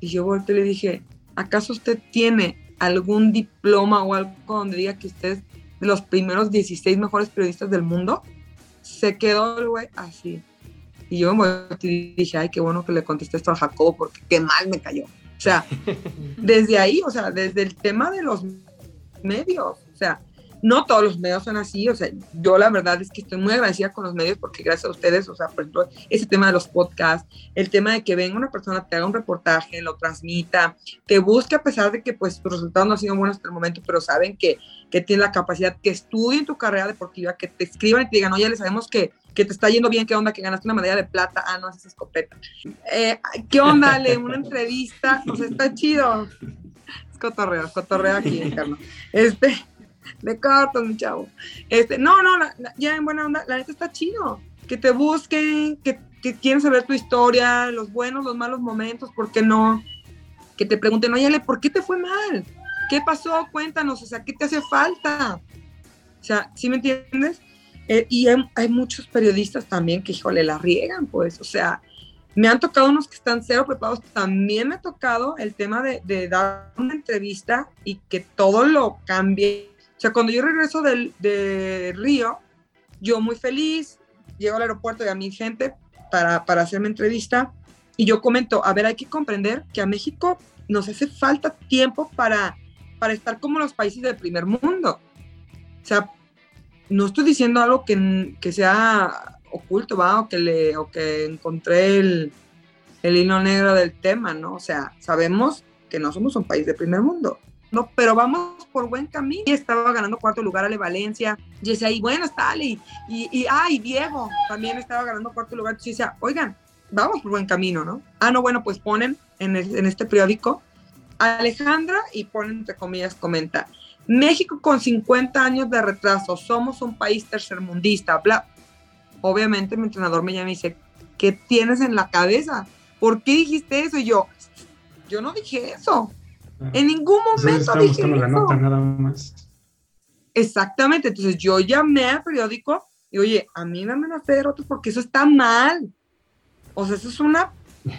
Y yo volteé y le dije, ¿acaso usted tiene algún diploma o algo donde diga que usted es de los primeros 16 mejores periodistas del mundo? Se quedó el güey así. Y yo me dije, ay, qué bueno que le contesté esto a Jacobo, porque qué mal me cayó. O sea, *laughs* desde ahí, o sea, desde el tema de los medios, o sea, no todos los medios son así, o sea, yo la verdad es que estoy muy agradecida con los medios porque gracias a ustedes, o sea, por ejemplo, ese tema de los podcasts, el tema de que venga una persona, te haga un reportaje, lo transmita, te busque a pesar de que pues tus resultados no han sido buenos hasta el momento, pero saben que, que tienen la capacidad, que estudien tu carrera deportiva, que te escriban y te digan, oye, le sabemos que, que te está yendo bien, qué onda, que ganaste una medalla de plata, ah, no, es escopeta. Eh, ¿Qué onda, le una entrevista, sea, está chido. Es cotorreo, cotorreo aquí, Carlos. Este, de cartas, mi chavo. Este, no, no, ya en buena onda, la neta está chido. Que te busquen, que, que quieren saber tu historia, los buenos, los malos momentos, ¿por qué no? Que te pregunten, oye, ¿por qué te fue mal? ¿Qué pasó? Cuéntanos, o sea, ¿qué te hace falta? O sea, ¿sí me entiendes? Eh, y hay, muchos periodistas también que, híjole, la riegan, pues, o sea, me han tocado unos que están cero preparados. También me ha tocado el tema de, de, dar una entrevista y que todo lo cambie o sea, cuando yo regreso del, de Río, yo muy feliz, llego al aeropuerto y a mi gente para, para hacerme entrevista y yo comento, a ver, hay que comprender que a México nos hace falta tiempo para, para estar como los países del primer mundo. O sea, no estoy diciendo algo que, que sea oculto, ¿va? O que, le, o que encontré el, el hilo negro del tema, ¿no? O sea, sabemos que no somos un país de primer mundo. ¿no? Pero vamos por buen camino. Y estaba ganando cuarto lugar Ale Valencia. Y decía, y bueno, está Ale. Y, y, ay, Diego también estaba ganando cuarto lugar. Y decía, oigan, vamos por buen camino, ¿no? Ah, no, bueno, pues ponen en, en este periódico Alejandra y ponen, entre comillas, comenta, México con 50 años de retraso, somos un país tercermundista, bla. Obviamente mi entrenador me llama y dice, ¿qué tienes en la cabeza? ¿Por qué dijiste eso? Y yo, yo no dije eso. En ningún momento dije la nota nada más. Exactamente, entonces yo llamé al periódico y oye, a mí dame una fe de derrotas porque eso está mal. O sea, eso es una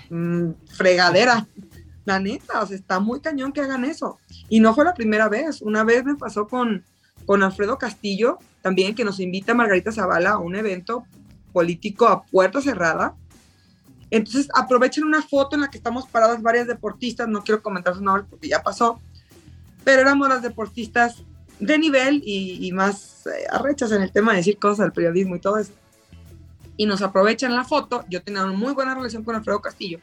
mm, fregadera. La neta, o sea, está muy cañón que hagan eso. Y no fue la primera vez. Una vez me pasó con, con Alfredo Castillo, también que nos invita Margarita Zavala a un evento político a puerta cerrada entonces aprovechen una foto en la que estamos paradas varias deportistas, no quiero comentar su nombre porque ya pasó, pero éramos las deportistas de nivel y, más eh, arrechas en el tema de decir cosas del periodismo y todo eso. Y nos aprovechan la foto, yo tenía una muy buena relación con Alfredo Castillo,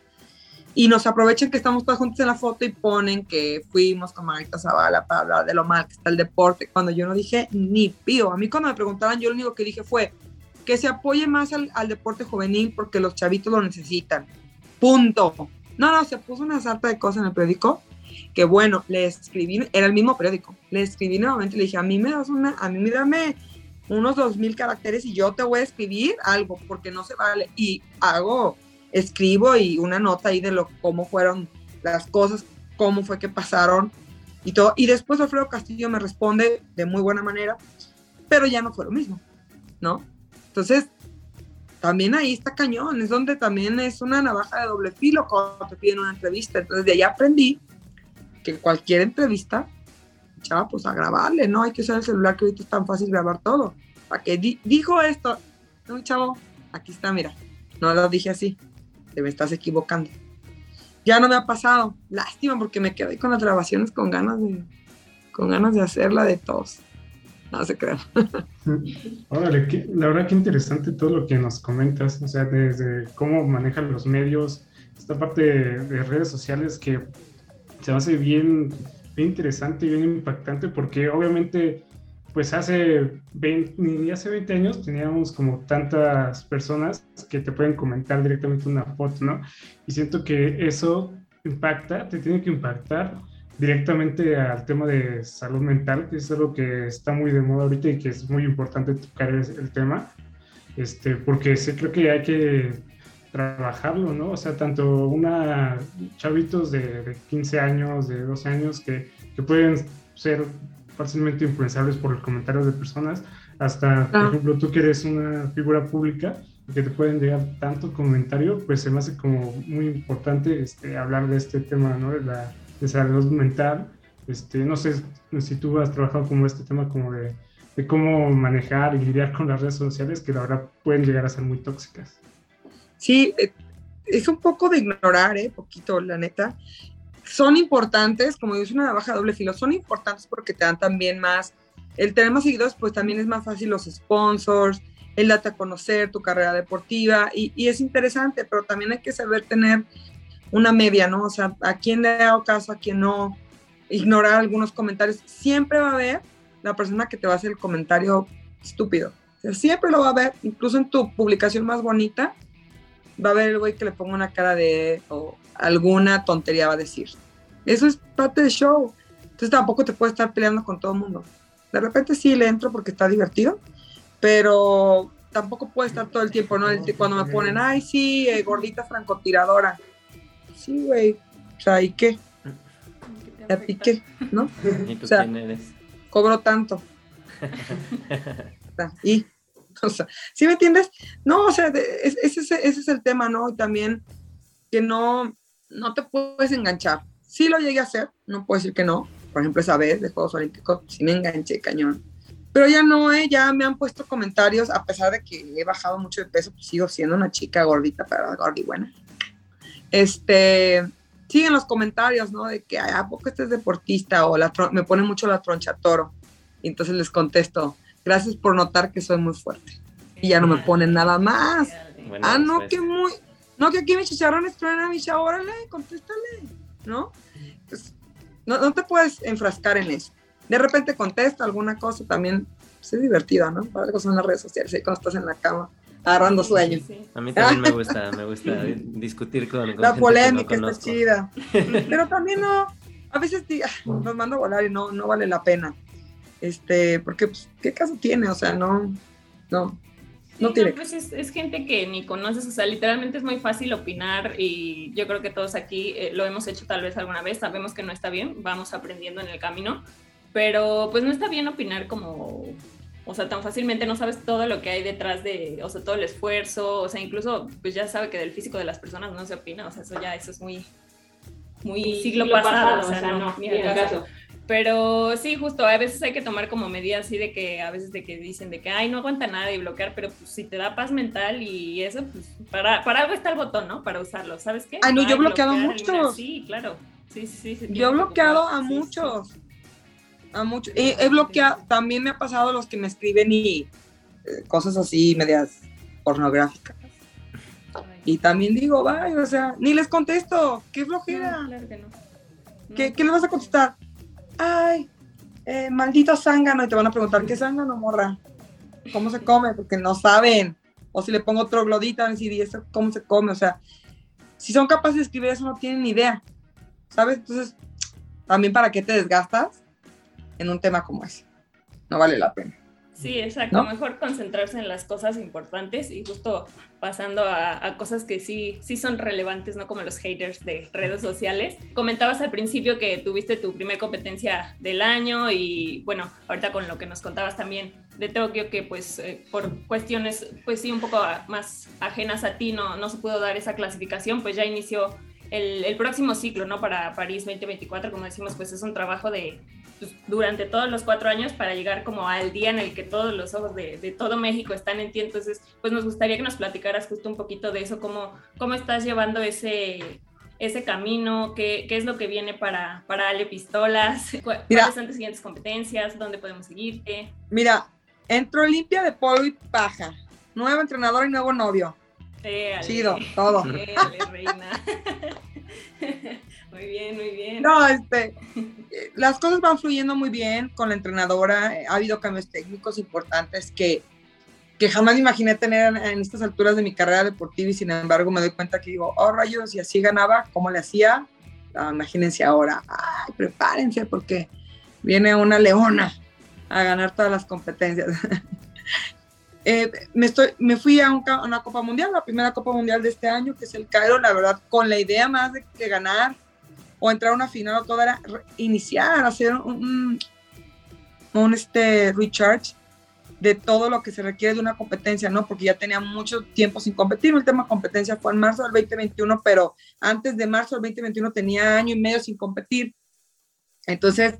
y nos aprovechan que estamos todas juntas en la foto y ponen que fuimos con Marita Zavala para hablar de lo mal que está el deporte, cuando yo no dije ni pío. A mí cuando me preguntaban, yo lo único que dije fue, que se apoye más al, deporte juvenil porque los chavitos lo necesitan. Punto. No, no, se puso una salta de cosas en el periódico que bueno, le escribí, era el mismo periódico, le escribí nuevamente, le dije, a mí me das una, a mí me dame unos dos mil caracteres y yo te voy a escribir algo porque no se vale. Y hago, escribo y una nota ahí de lo, cómo fueron las cosas, cómo fue que pasaron y todo. Y después Alfredo Castillo me responde de muy buena manera, pero ya no fue lo mismo, ¿no? Entonces, también ahí está cañón, es donde también es una navaja de doble filo cuando te piden una entrevista. Entonces de ahí aprendí que cualquier entrevista, chava, pues a grabarle, ¿no? Hay que usar el celular que ahorita es tan fácil grabar todo. Para que dijo esto, no, chavo, aquí está, mira, no lo dije así, te me estás equivocando. Ya no me ha pasado, lástima porque me quedé con las grabaciones con ganas de, con ganas de hacerla de todos. No se crean. *laughs* Órale, la verdad que interesante todo lo que nos comentas, o sea, desde cómo manejan los medios, esta parte de, redes sociales que se hace bien, bien interesante y bien impactante porque obviamente pues hace 20, ni hace 20 años teníamos como tantas personas que te pueden comentar directamente una foto, ¿no? Y siento que eso impacta, te tiene que impactar directamente al tema de salud mental, que es algo que está muy de moda ahorita y que es muy importante tocar el, tema, este, porque sí creo que hay que trabajarlo, ¿no? O sea, tanto una chavitos de, 15 años, de 12 años, que, que pueden ser fácilmente influenciables por los comentarios de personas, hasta, por ah. ejemplo, tú que eres una figura pública y que te pueden llegar tanto comentario, pues se me hace como muy importante este, hablar de este tema, ¿no? De la de salud mental. Este, no sé si tú has trabajado como este tema como de, de cómo manejar y lidiar con las redes sociales que la verdad pueden llegar a ser muy tóxicas. Sí, eh, es un poco de ignorar, ¿eh? Poquito, la neta son importantes, como dice una baja doble filo, son importantes porque te dan también más, el tener más seguidores, pues también es más fácil los sponsors, el date a conocer tu carrera deportiva y, es interesante, pero también hay que saber tener una media, ¿no? O sea, a quién le hago caso, a quién no, ignorar algunos comentarios. Siempre va a haber la persona que te va a hacer el comentario estúpido. O sea, siempre lo va a ver, incluso en tu publicación más bonita, va a haber el güey que le ponga una cara de, alguna tontería va a decir. Eso es parte del show. Entonces tampoco te puedes estar peleando con todo el mundo. De repente sí le entro porque está divertido, pero tampoco puede estar todo el tiempo, ¿no? Cuando me ponen, ay, sí, eh, gordita francotiradora. Sí, güey. O sea, ¿y qué? ¿A ti qué? ¿No? *laughs* ¿Y tú quién eres? Cobro tanto. y, o sea, ¿sí me entiendes? No, o sea, ese, ese es el tema, ¿no? Y también que no, no te puedes enganchar. Sí lo llegué a hacer, no puedo decir que no. Por ejemplo, esa vez de Juegos Olímpicos, sí me enganché cañón. Pero ya no, ¿eh? ya me han puesto comentarios, a pesar de que he bajado mucho de peso, pues sigo siendo una chica gordita, pero gordi buena. Este, siguen los comentarios, ¿no? De que, ¿a poco este es deportista? O la me pone mucho la troncha toro. Y entonces les contesto, gracias por notar que soy muy fuerte. Y ya no me ponen nada más. ah, no, que muy, no, que aquí mis chicharrones traen a mi órale, contéstale, ¿no? Pues, no, no te puedes enfrascar en eso. De repente contesta alguna cosa también, pues, es divertido, ¿no? Para algo son las redes sociales, ahí cuando estás en la cama agarrando sueño. A mí también me *laughs* gusta, me gusta discutir con, La polémica está chida. *laughs* Pero también no, a veces nos mando a volar y no, no vale la pena. Este, porque, pues, ¿qué caso tiene? O sea, no, no, no tiene. pues es, gente que ni conoces, o sea, literalmente es muy fácil opinar y yo creo que todos aquí eh, lo hemos hecho tal vez alguna vez, sabemos que no está bien, vamos aprendiendo en el camino, pero pues no está bien opinar como, o sea, tan fácilmente no sabes todo lo que hay detrás de, o sea, todo el esfuerzo, o sea, incluso pues ya sabe que del físico de las personas no se opina, o sea, eso ya, eso es muy, muy siglo, pasado, o sea, no, no ni caso. Pero sí, justo, a veces hay que tomar como medidas así de que a veces de que dicen de que, ay, no aguanta nada y bloquear, pero pues si te da paz mental y eso, pues para, para algo está el botón, ¿no? Para usarlo, ¿sabes qué? Ay, no, yo he bloqueado a muchos. Sí, claro. Sí, sí, sí. Yo he bloqueado a muchos. A muchos. He, bloqueado, también me ha pasado los que me escriben y eh, cosas así medias pornográficas. Y también digo, vaya, o sea, ni les contesto, qué flojera. claro que no. ¿Qué, ¿Qué le vas a contestar? Ay, eh, maldito zángano, y te van a preguntar, ¿qué zángano, morra? ¿Cómo se come? Porque no saben. O si le pongo otro glodita, van a decir, ¿y eso cómo se come? O sea, si son capaces de escribir eso, no tienen ni idea. ¿Sabes? Entonces, también para qué te desgastas en un tema como ese. No vale la pena. Sí, exacto. Mejor concentrarse en las cosas importantes y justo pasando a, cosas que sí, sí son relevantes, no como los haters de redes sociales. Comentabas al principio que tuviste tu primera competencia del año y bueno, ahorita con lo que nos contabas también de Tokio que pues eh, por cuestiones pues sí un poco más ajenas a ti no, no se pudo dar esa clasificación, pues ya inició el, el, próximo ciclo, ¿no? Para París 2024, como decimos, pues es un trabajo de pues, durante todos los cuatro años para llegar como al día en el que todos los ojos de, de, todo México están en ti. Entonces, pues nos gustaría que nos platicaras justo un poquito de eso, cómo, cómo estás llevando ese ese camino, qué, qué es lo que viene para, para Ale Pistolas, cuáles mira, son tus siguientes competencias, dónde podemos seguirte. Mira, entro limpia de polvo y paja, nuevo entrenador y nuevo novio. Chido, todo. Reina. *laughs* muy bien, muy bien. No, este, las cosas van fluyendo muy bien con la entrenadora. Ha habido cambios técnicos importantes que, que jamás imaginé tener en estas alturas de mi carrera deportiva y sin embargo me doy cuenta que digo, oh rayos, y así ganaba, ¿cómo le hacía? Ah, imagínense ahora, ay, prepárense porque viene una leona a ganar todas las competencias. *laughs* eh, me, estoy, me fui a, un, a, una Copa Mundial, la primera Copa Mundial de este año, que es el Cairo, la verdad, con la idea más de que ganar o entrar a una final o todo era iniciar, hacer un, un, este, recharge de todo lo que se requiere de una competencia, ¿no? Porque ya tenía mucho tiempo sin competir. El tema competencia fue en marzo del 2021, pero antes de marzo del 2021 tenía año y medio sin competir. Entonces,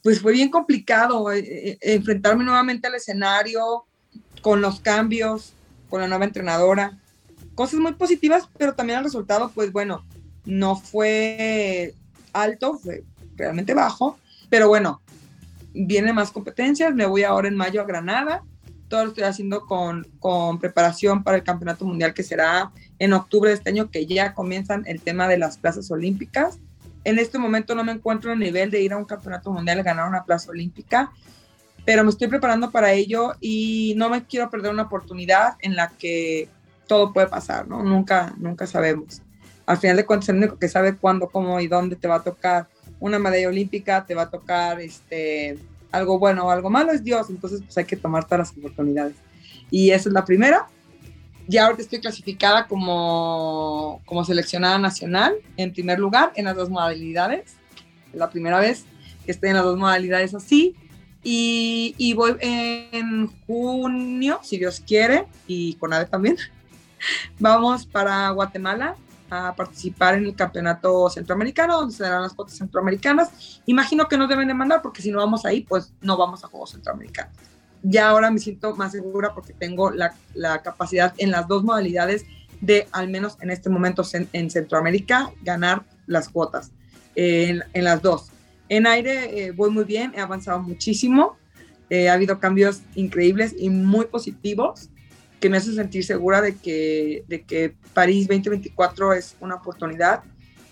pues fue bien complicado eh, eh, enfrentarme nuevamente al escenario con los cambios, con la nueva entrenadora. Cosas muy positivas, pero también el resultado, pues bueno, no fue alto, fue realmente bajo, pero bueno, vienen más competencias, me voy ahora en mayo a Granada, todo lo estoy haciendo con, con, preparación para el Campeonato Mundial que será en octubre de este año, que ya comienzan el tema de las plazas olímpicas. En este momento no me encuentro en el nivel de ir a un Campeonato Mundial ganar una plaza olímpica, pero me estoy preparando para ello y no me quiero perder una oportunidad en la que todo puede pasar, ¿no? Nunca, nunca sabemos. Al final de cuentas, el único que sabe cuándo, cómo y dónde te va a tocar una medalla olímpica, te va a tocar este, algo bueno o algo malo, es Dios, entonces pues hay que tomar todas las oportunidades. Y esa es la primera. Ya ahorita estoy clasificada como, como seleccionada nacional en primer lugar en las dos modalidades. Es la primera vez que estoy en las dos modalidades así. Y, y voy en junio, si Dios quiere, y con AVE también. *laughs* Vamos para Guatemala a participar en el campeonato centroamericano, donde se darán las cuotas centroamericanas. Imagino que nos deben de mandar, porque si no vamos ahí, pues no vamos a Juegos Centroamericanos. Ya ahora me siento más segura porque tengo la, la capacidad en las dos modalidades de, al menos en este momento en, en Centroamérica, ganar las cuotas eh, en, en, las dos. En aire eh, voy muy bien, he avanzado muchísimo, eh, ha habido cambios increíbles y muy positivos que me hace sentir segura de que, de que París 2024 es una oportunidad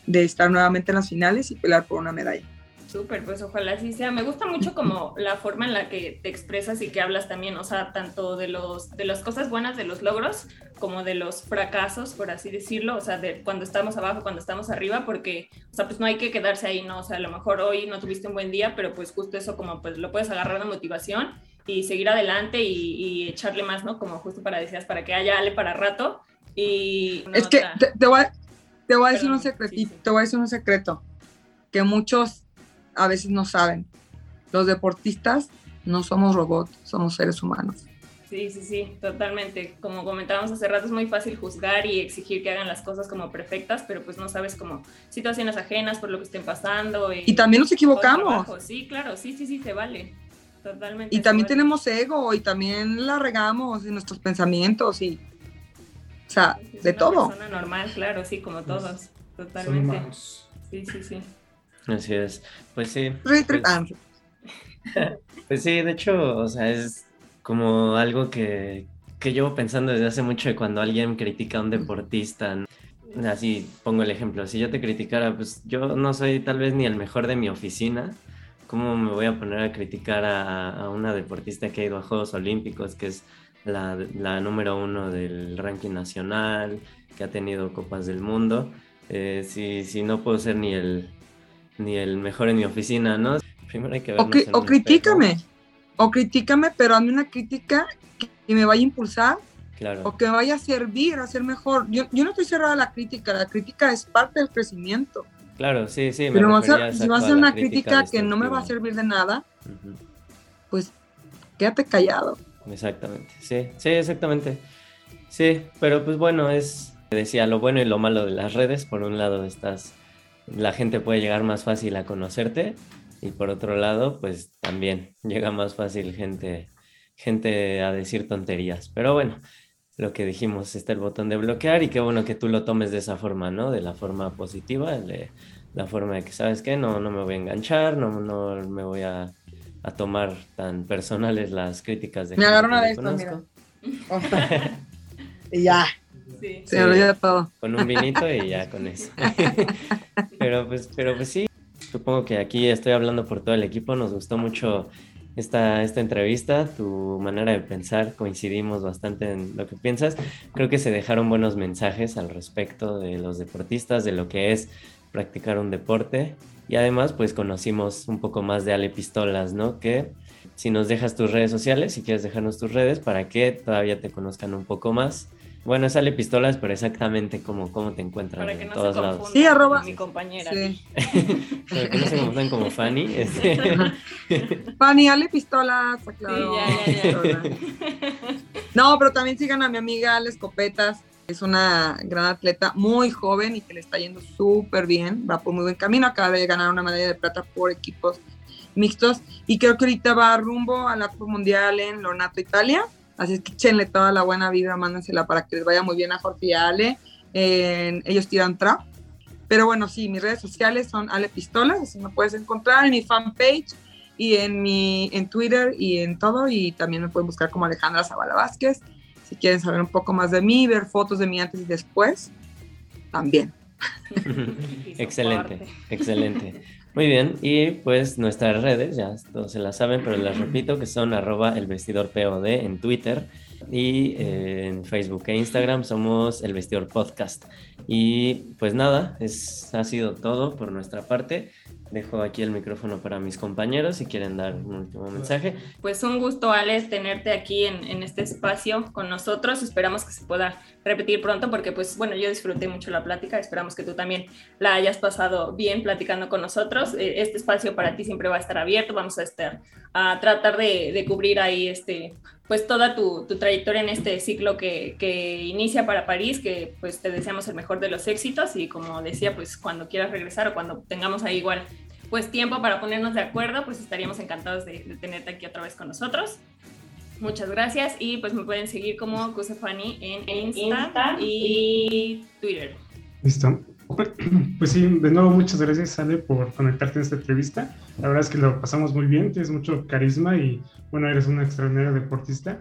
de estar nuevamente en las finales y pelear por una medalla. Súper, pues ojalá así sea. Me gusta mucho como la forma en la que te expresas y que hablas también, o sea, tanto de, los, de las cosas buenas, de los logros, como de los fracasos, por así decirlo, o sea, de cuando estamos abajo, cuando estamos arriba, porque, o sea, pues no hay que quedarse ahí, ¿no? O sea, a lo mejor hoy no tuviste un buen día, pero pues justo eso como pues lo puedes agarrar de motivación y seguir adelante y, y echarle más, ¿no? Como justo para decías, para que haya Ale para rato. Y es que te, te, voy a, te voy a decir un secretito, sí, sí. te voy a decir un secreto, que muchos a veces no saben. Los deportistas no somos robots, somos seres humanos. Sí, sí, sí, totalmente. Como comentábamos hace rato, es muy fácil juzgar y exigir que hagan las cosas como perfectas, pero pues no sabes como situaciones ajenas por lo que estén pasando. Y, y también nos equivocamos. Sí, claro, sí, sí, sí, se vale. Totalmente. Y también tenemos ego y también la regamos en nuestros pensamientos y, o sea, es de una todo. persona normal, claro, sí, como todos. Totalmente. Sí, sí, sí. Así es. Pues sí. Pues, *laughs* pues, sí, de hecho, o sea, es como algo que, que llevo pensando desde hace mucho de cuando alguien critica a un deportista. Así pongo el ejemplo, si yo te criticara, pues yo no soy tal vez ni el mejor de mi oficina, ¿cómo me voy a poner a criticar a, a una deportista que ha ido a Juegos Olímpicos, que es la, la, número uno del ranking nacional, que ha tenido copas del mundo? Eh, si, si no puedo ser ni el, ni el mejor en mi oficina, ¿no? Primero hay que O, cri o critícame, espejo. o critícame, pero hazme una crítica que me vaya a impulsar claro. o que me vaya a servir a ser mejor. Yo, yo no estoy cerrada a la crítica, la crítica es parte del crecimiento. Claro, sí, sí. Pero no si va a una crítica, crítica que no me va a servir de nada, uh -huh. pues quédate callado. Exactamente, sí, sí, exactamente. Sí, pero pues bueno, es, decía, lo bueno y lo malo de las redes. Por un lado estás, la gente puede llegar más fácil a conocerte y por otro lado, pues también llega más fácil gente, gente a decir tonterías. Pero bueno, lo que dijimos, está el botón de bloquear y qué bueno que tú lo tomes de esa forma, ¿no? De la forma positiva, de la forma de que, ¿sabes qué? No, no me voy a enganchar, no, no me voy a, a tomar tan personales las críticas de... Me agarró una de estas, mira. *laughs* y ya. Sí. Se me olvidó todo. Con un vinito y ya con eso. *laughs* pero, pues, pero pues sí, supongo que aquí estoy hablando por todo el equipo, nos gustó mucho esta, esta entrevista, tu manera de pensar, coincidimos bastante en lo que piensas. Creo que se dejaron buenos mensajes al respecto de los deportistas, de lo que es practicar un deporte y además pues conocimos un poco más de Ale Pistolas, ¿no? Que si nos dejas tus redes sociales, si quieres dejarnos tus redes para que todavía te conozcan un poco más bueno, sale pistolas, pero exactamente cómo, cómo te encuentran Para que no todos se lados. Sí, arroba. Mi compañera. Sí. *laughs* Para que no se confundan como Fanny. *laughs* Este. Fanny, Ale pistolas, claro. Sí, ya, ya, ya. *laughs* no, pero también sigan a mi amiga Ale Escopetas. Es una gran atleta, muy joven y que le está yendo súper bien. Va por muy buen camino. Acaba de ganar una medalla de plata por equipos mixtos. Y creo que ahorita va rumbo a la Copa Mundial en Lonato, Italia Así es que échenle toda la buena vida, mándensela para que les vaya muy bien a Jorge y a Ale. ellos tiran trap. Pero bueno, sí, mis redes sociales son Ale Pistolas, así me puedes encontrar en mi fanpage y en mi en Twitter y en todo. Y también me pueden buscar como Alejandra Zavala Vázquez. Si quieren saber un poco más de mí, ver fotos de mí antes y después, también. *laughs* excelente, excelente. Muy bien, y pues nuestras redes, ya todos se las saben, pero les repito que son arroba el vestidor POD en Twitter y eh, en Facebook e Instagram somos el vestidor podcast. Y pues nada, es, ha sido todo por nuestra parte. Dejo aquí el micrófono para mis compañeros si quieren dar un último mensaje. Pues un gusto, Alex, tenerte aquí en, en, este espacio con nosotros. Esperamos que se pueda repetir pronto porque, pues, bueno, yo disfruté mucho la plática. Esperamos que tú también la hayas pasado bien platicando con nosotros. Eh, este espacio para ti siempre va a estar abierto. Vamos a estar a tratar de, de cubrir ahí este pues toda tu, tu, trayectoria en este ciclo que, que, inicia para París, que pues te deseamos el mejor de los éxitos y como decía, pues cuando quieras regresar o cuando tengamos ahí igual pues tiempo para ponernos de acuerdo, pues estaríamos encantados de, tenerte aquí otra vez con nosotros. Muchas gracias y pues me pueden seguir como Cusefani en Insta, y Twitter. Listo. *clears throat* Pues sí, de nuevo muchas gracias Ale por conectarte en esta entrevista. La verdad es que lo pasamos muy bien, tienes mucho carisma y bueno, eres una extraordinaria deportista.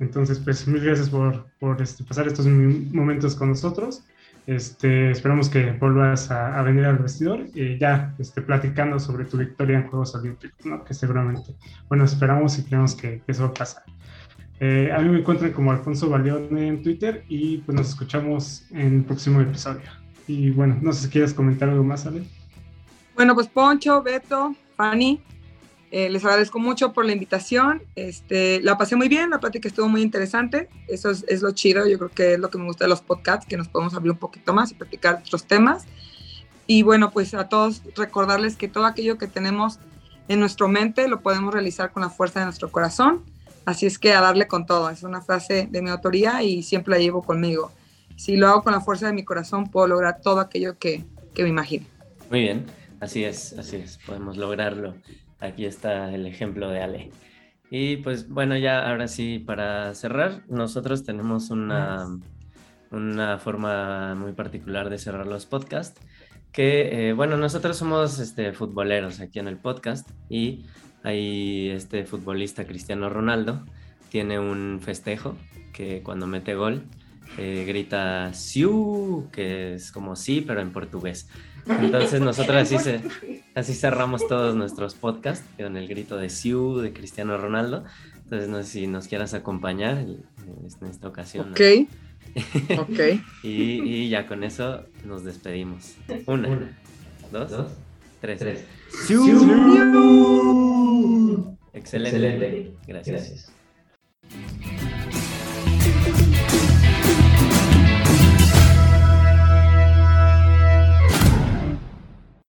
Entonces, pues mil gracias por, por este, pasar estos momentos con nosotros. Este, esperamos que vuelvas a, venir al vestidor y ya este, platicando sobre tu victoria en Juegos Olímpicos, ¿no? que seguramente, bueno, esperamos y creemos que, eso va a pasar. Eh, a mí me encuentran como Alfonso Baleón en Twitter y pues nos escuchamos en el próximo episodio. Y bueno, no sé si quieres comentar algo más, Ale. Bueno, pues Poncho, Beto, Fanny, eh, les agradezco mucho por la invitación. Este, la pasé muy bien, la plática estuvo muy interesante. Eso es, lo chido, yo creo que es lo que me gusta de los podcasts, que nos podemos abrir un poquito más y platicar otros temas. Y bueno, pues a todos recordarles que todo aquello que tenemos en nuestra mente lo podemos realizar con la fuerza de nuestro corazón. Así es que a darle con todo. Es una frase de mi autoría y siempre la llevo conmigo. Si lo hago con la fuerza de mi corazón, puedo lograr todo aquello que, que me imagine. Muy bien, así es, así es, podemos lograrlo. Aquí está el ejemplo de Ale. Y pues bueno, ya ahora sí, para cerrar, nosotros tenemos una, una forma muy particular de cerrar los podcasts, que eh, bueno, nosotros somos este, futboleros aquí en el podcast y hay este futbolista Cristiano Ronaldo, tiene un festejo que cuando mete gol eh, grita Siu, que es como sí, pero en portugués. Entonces *laughs* nosotros así, se, así cerramos todos nuestros podcasts con el grito de Siu de Cristiano Ronaldo. Entonces no sé si nos quieras acompañar en, esta ocasión. Ok. *laughs* ok. y, ya con eso nos despedimos. Una, dos, tres. tres. Excelente. Gracias.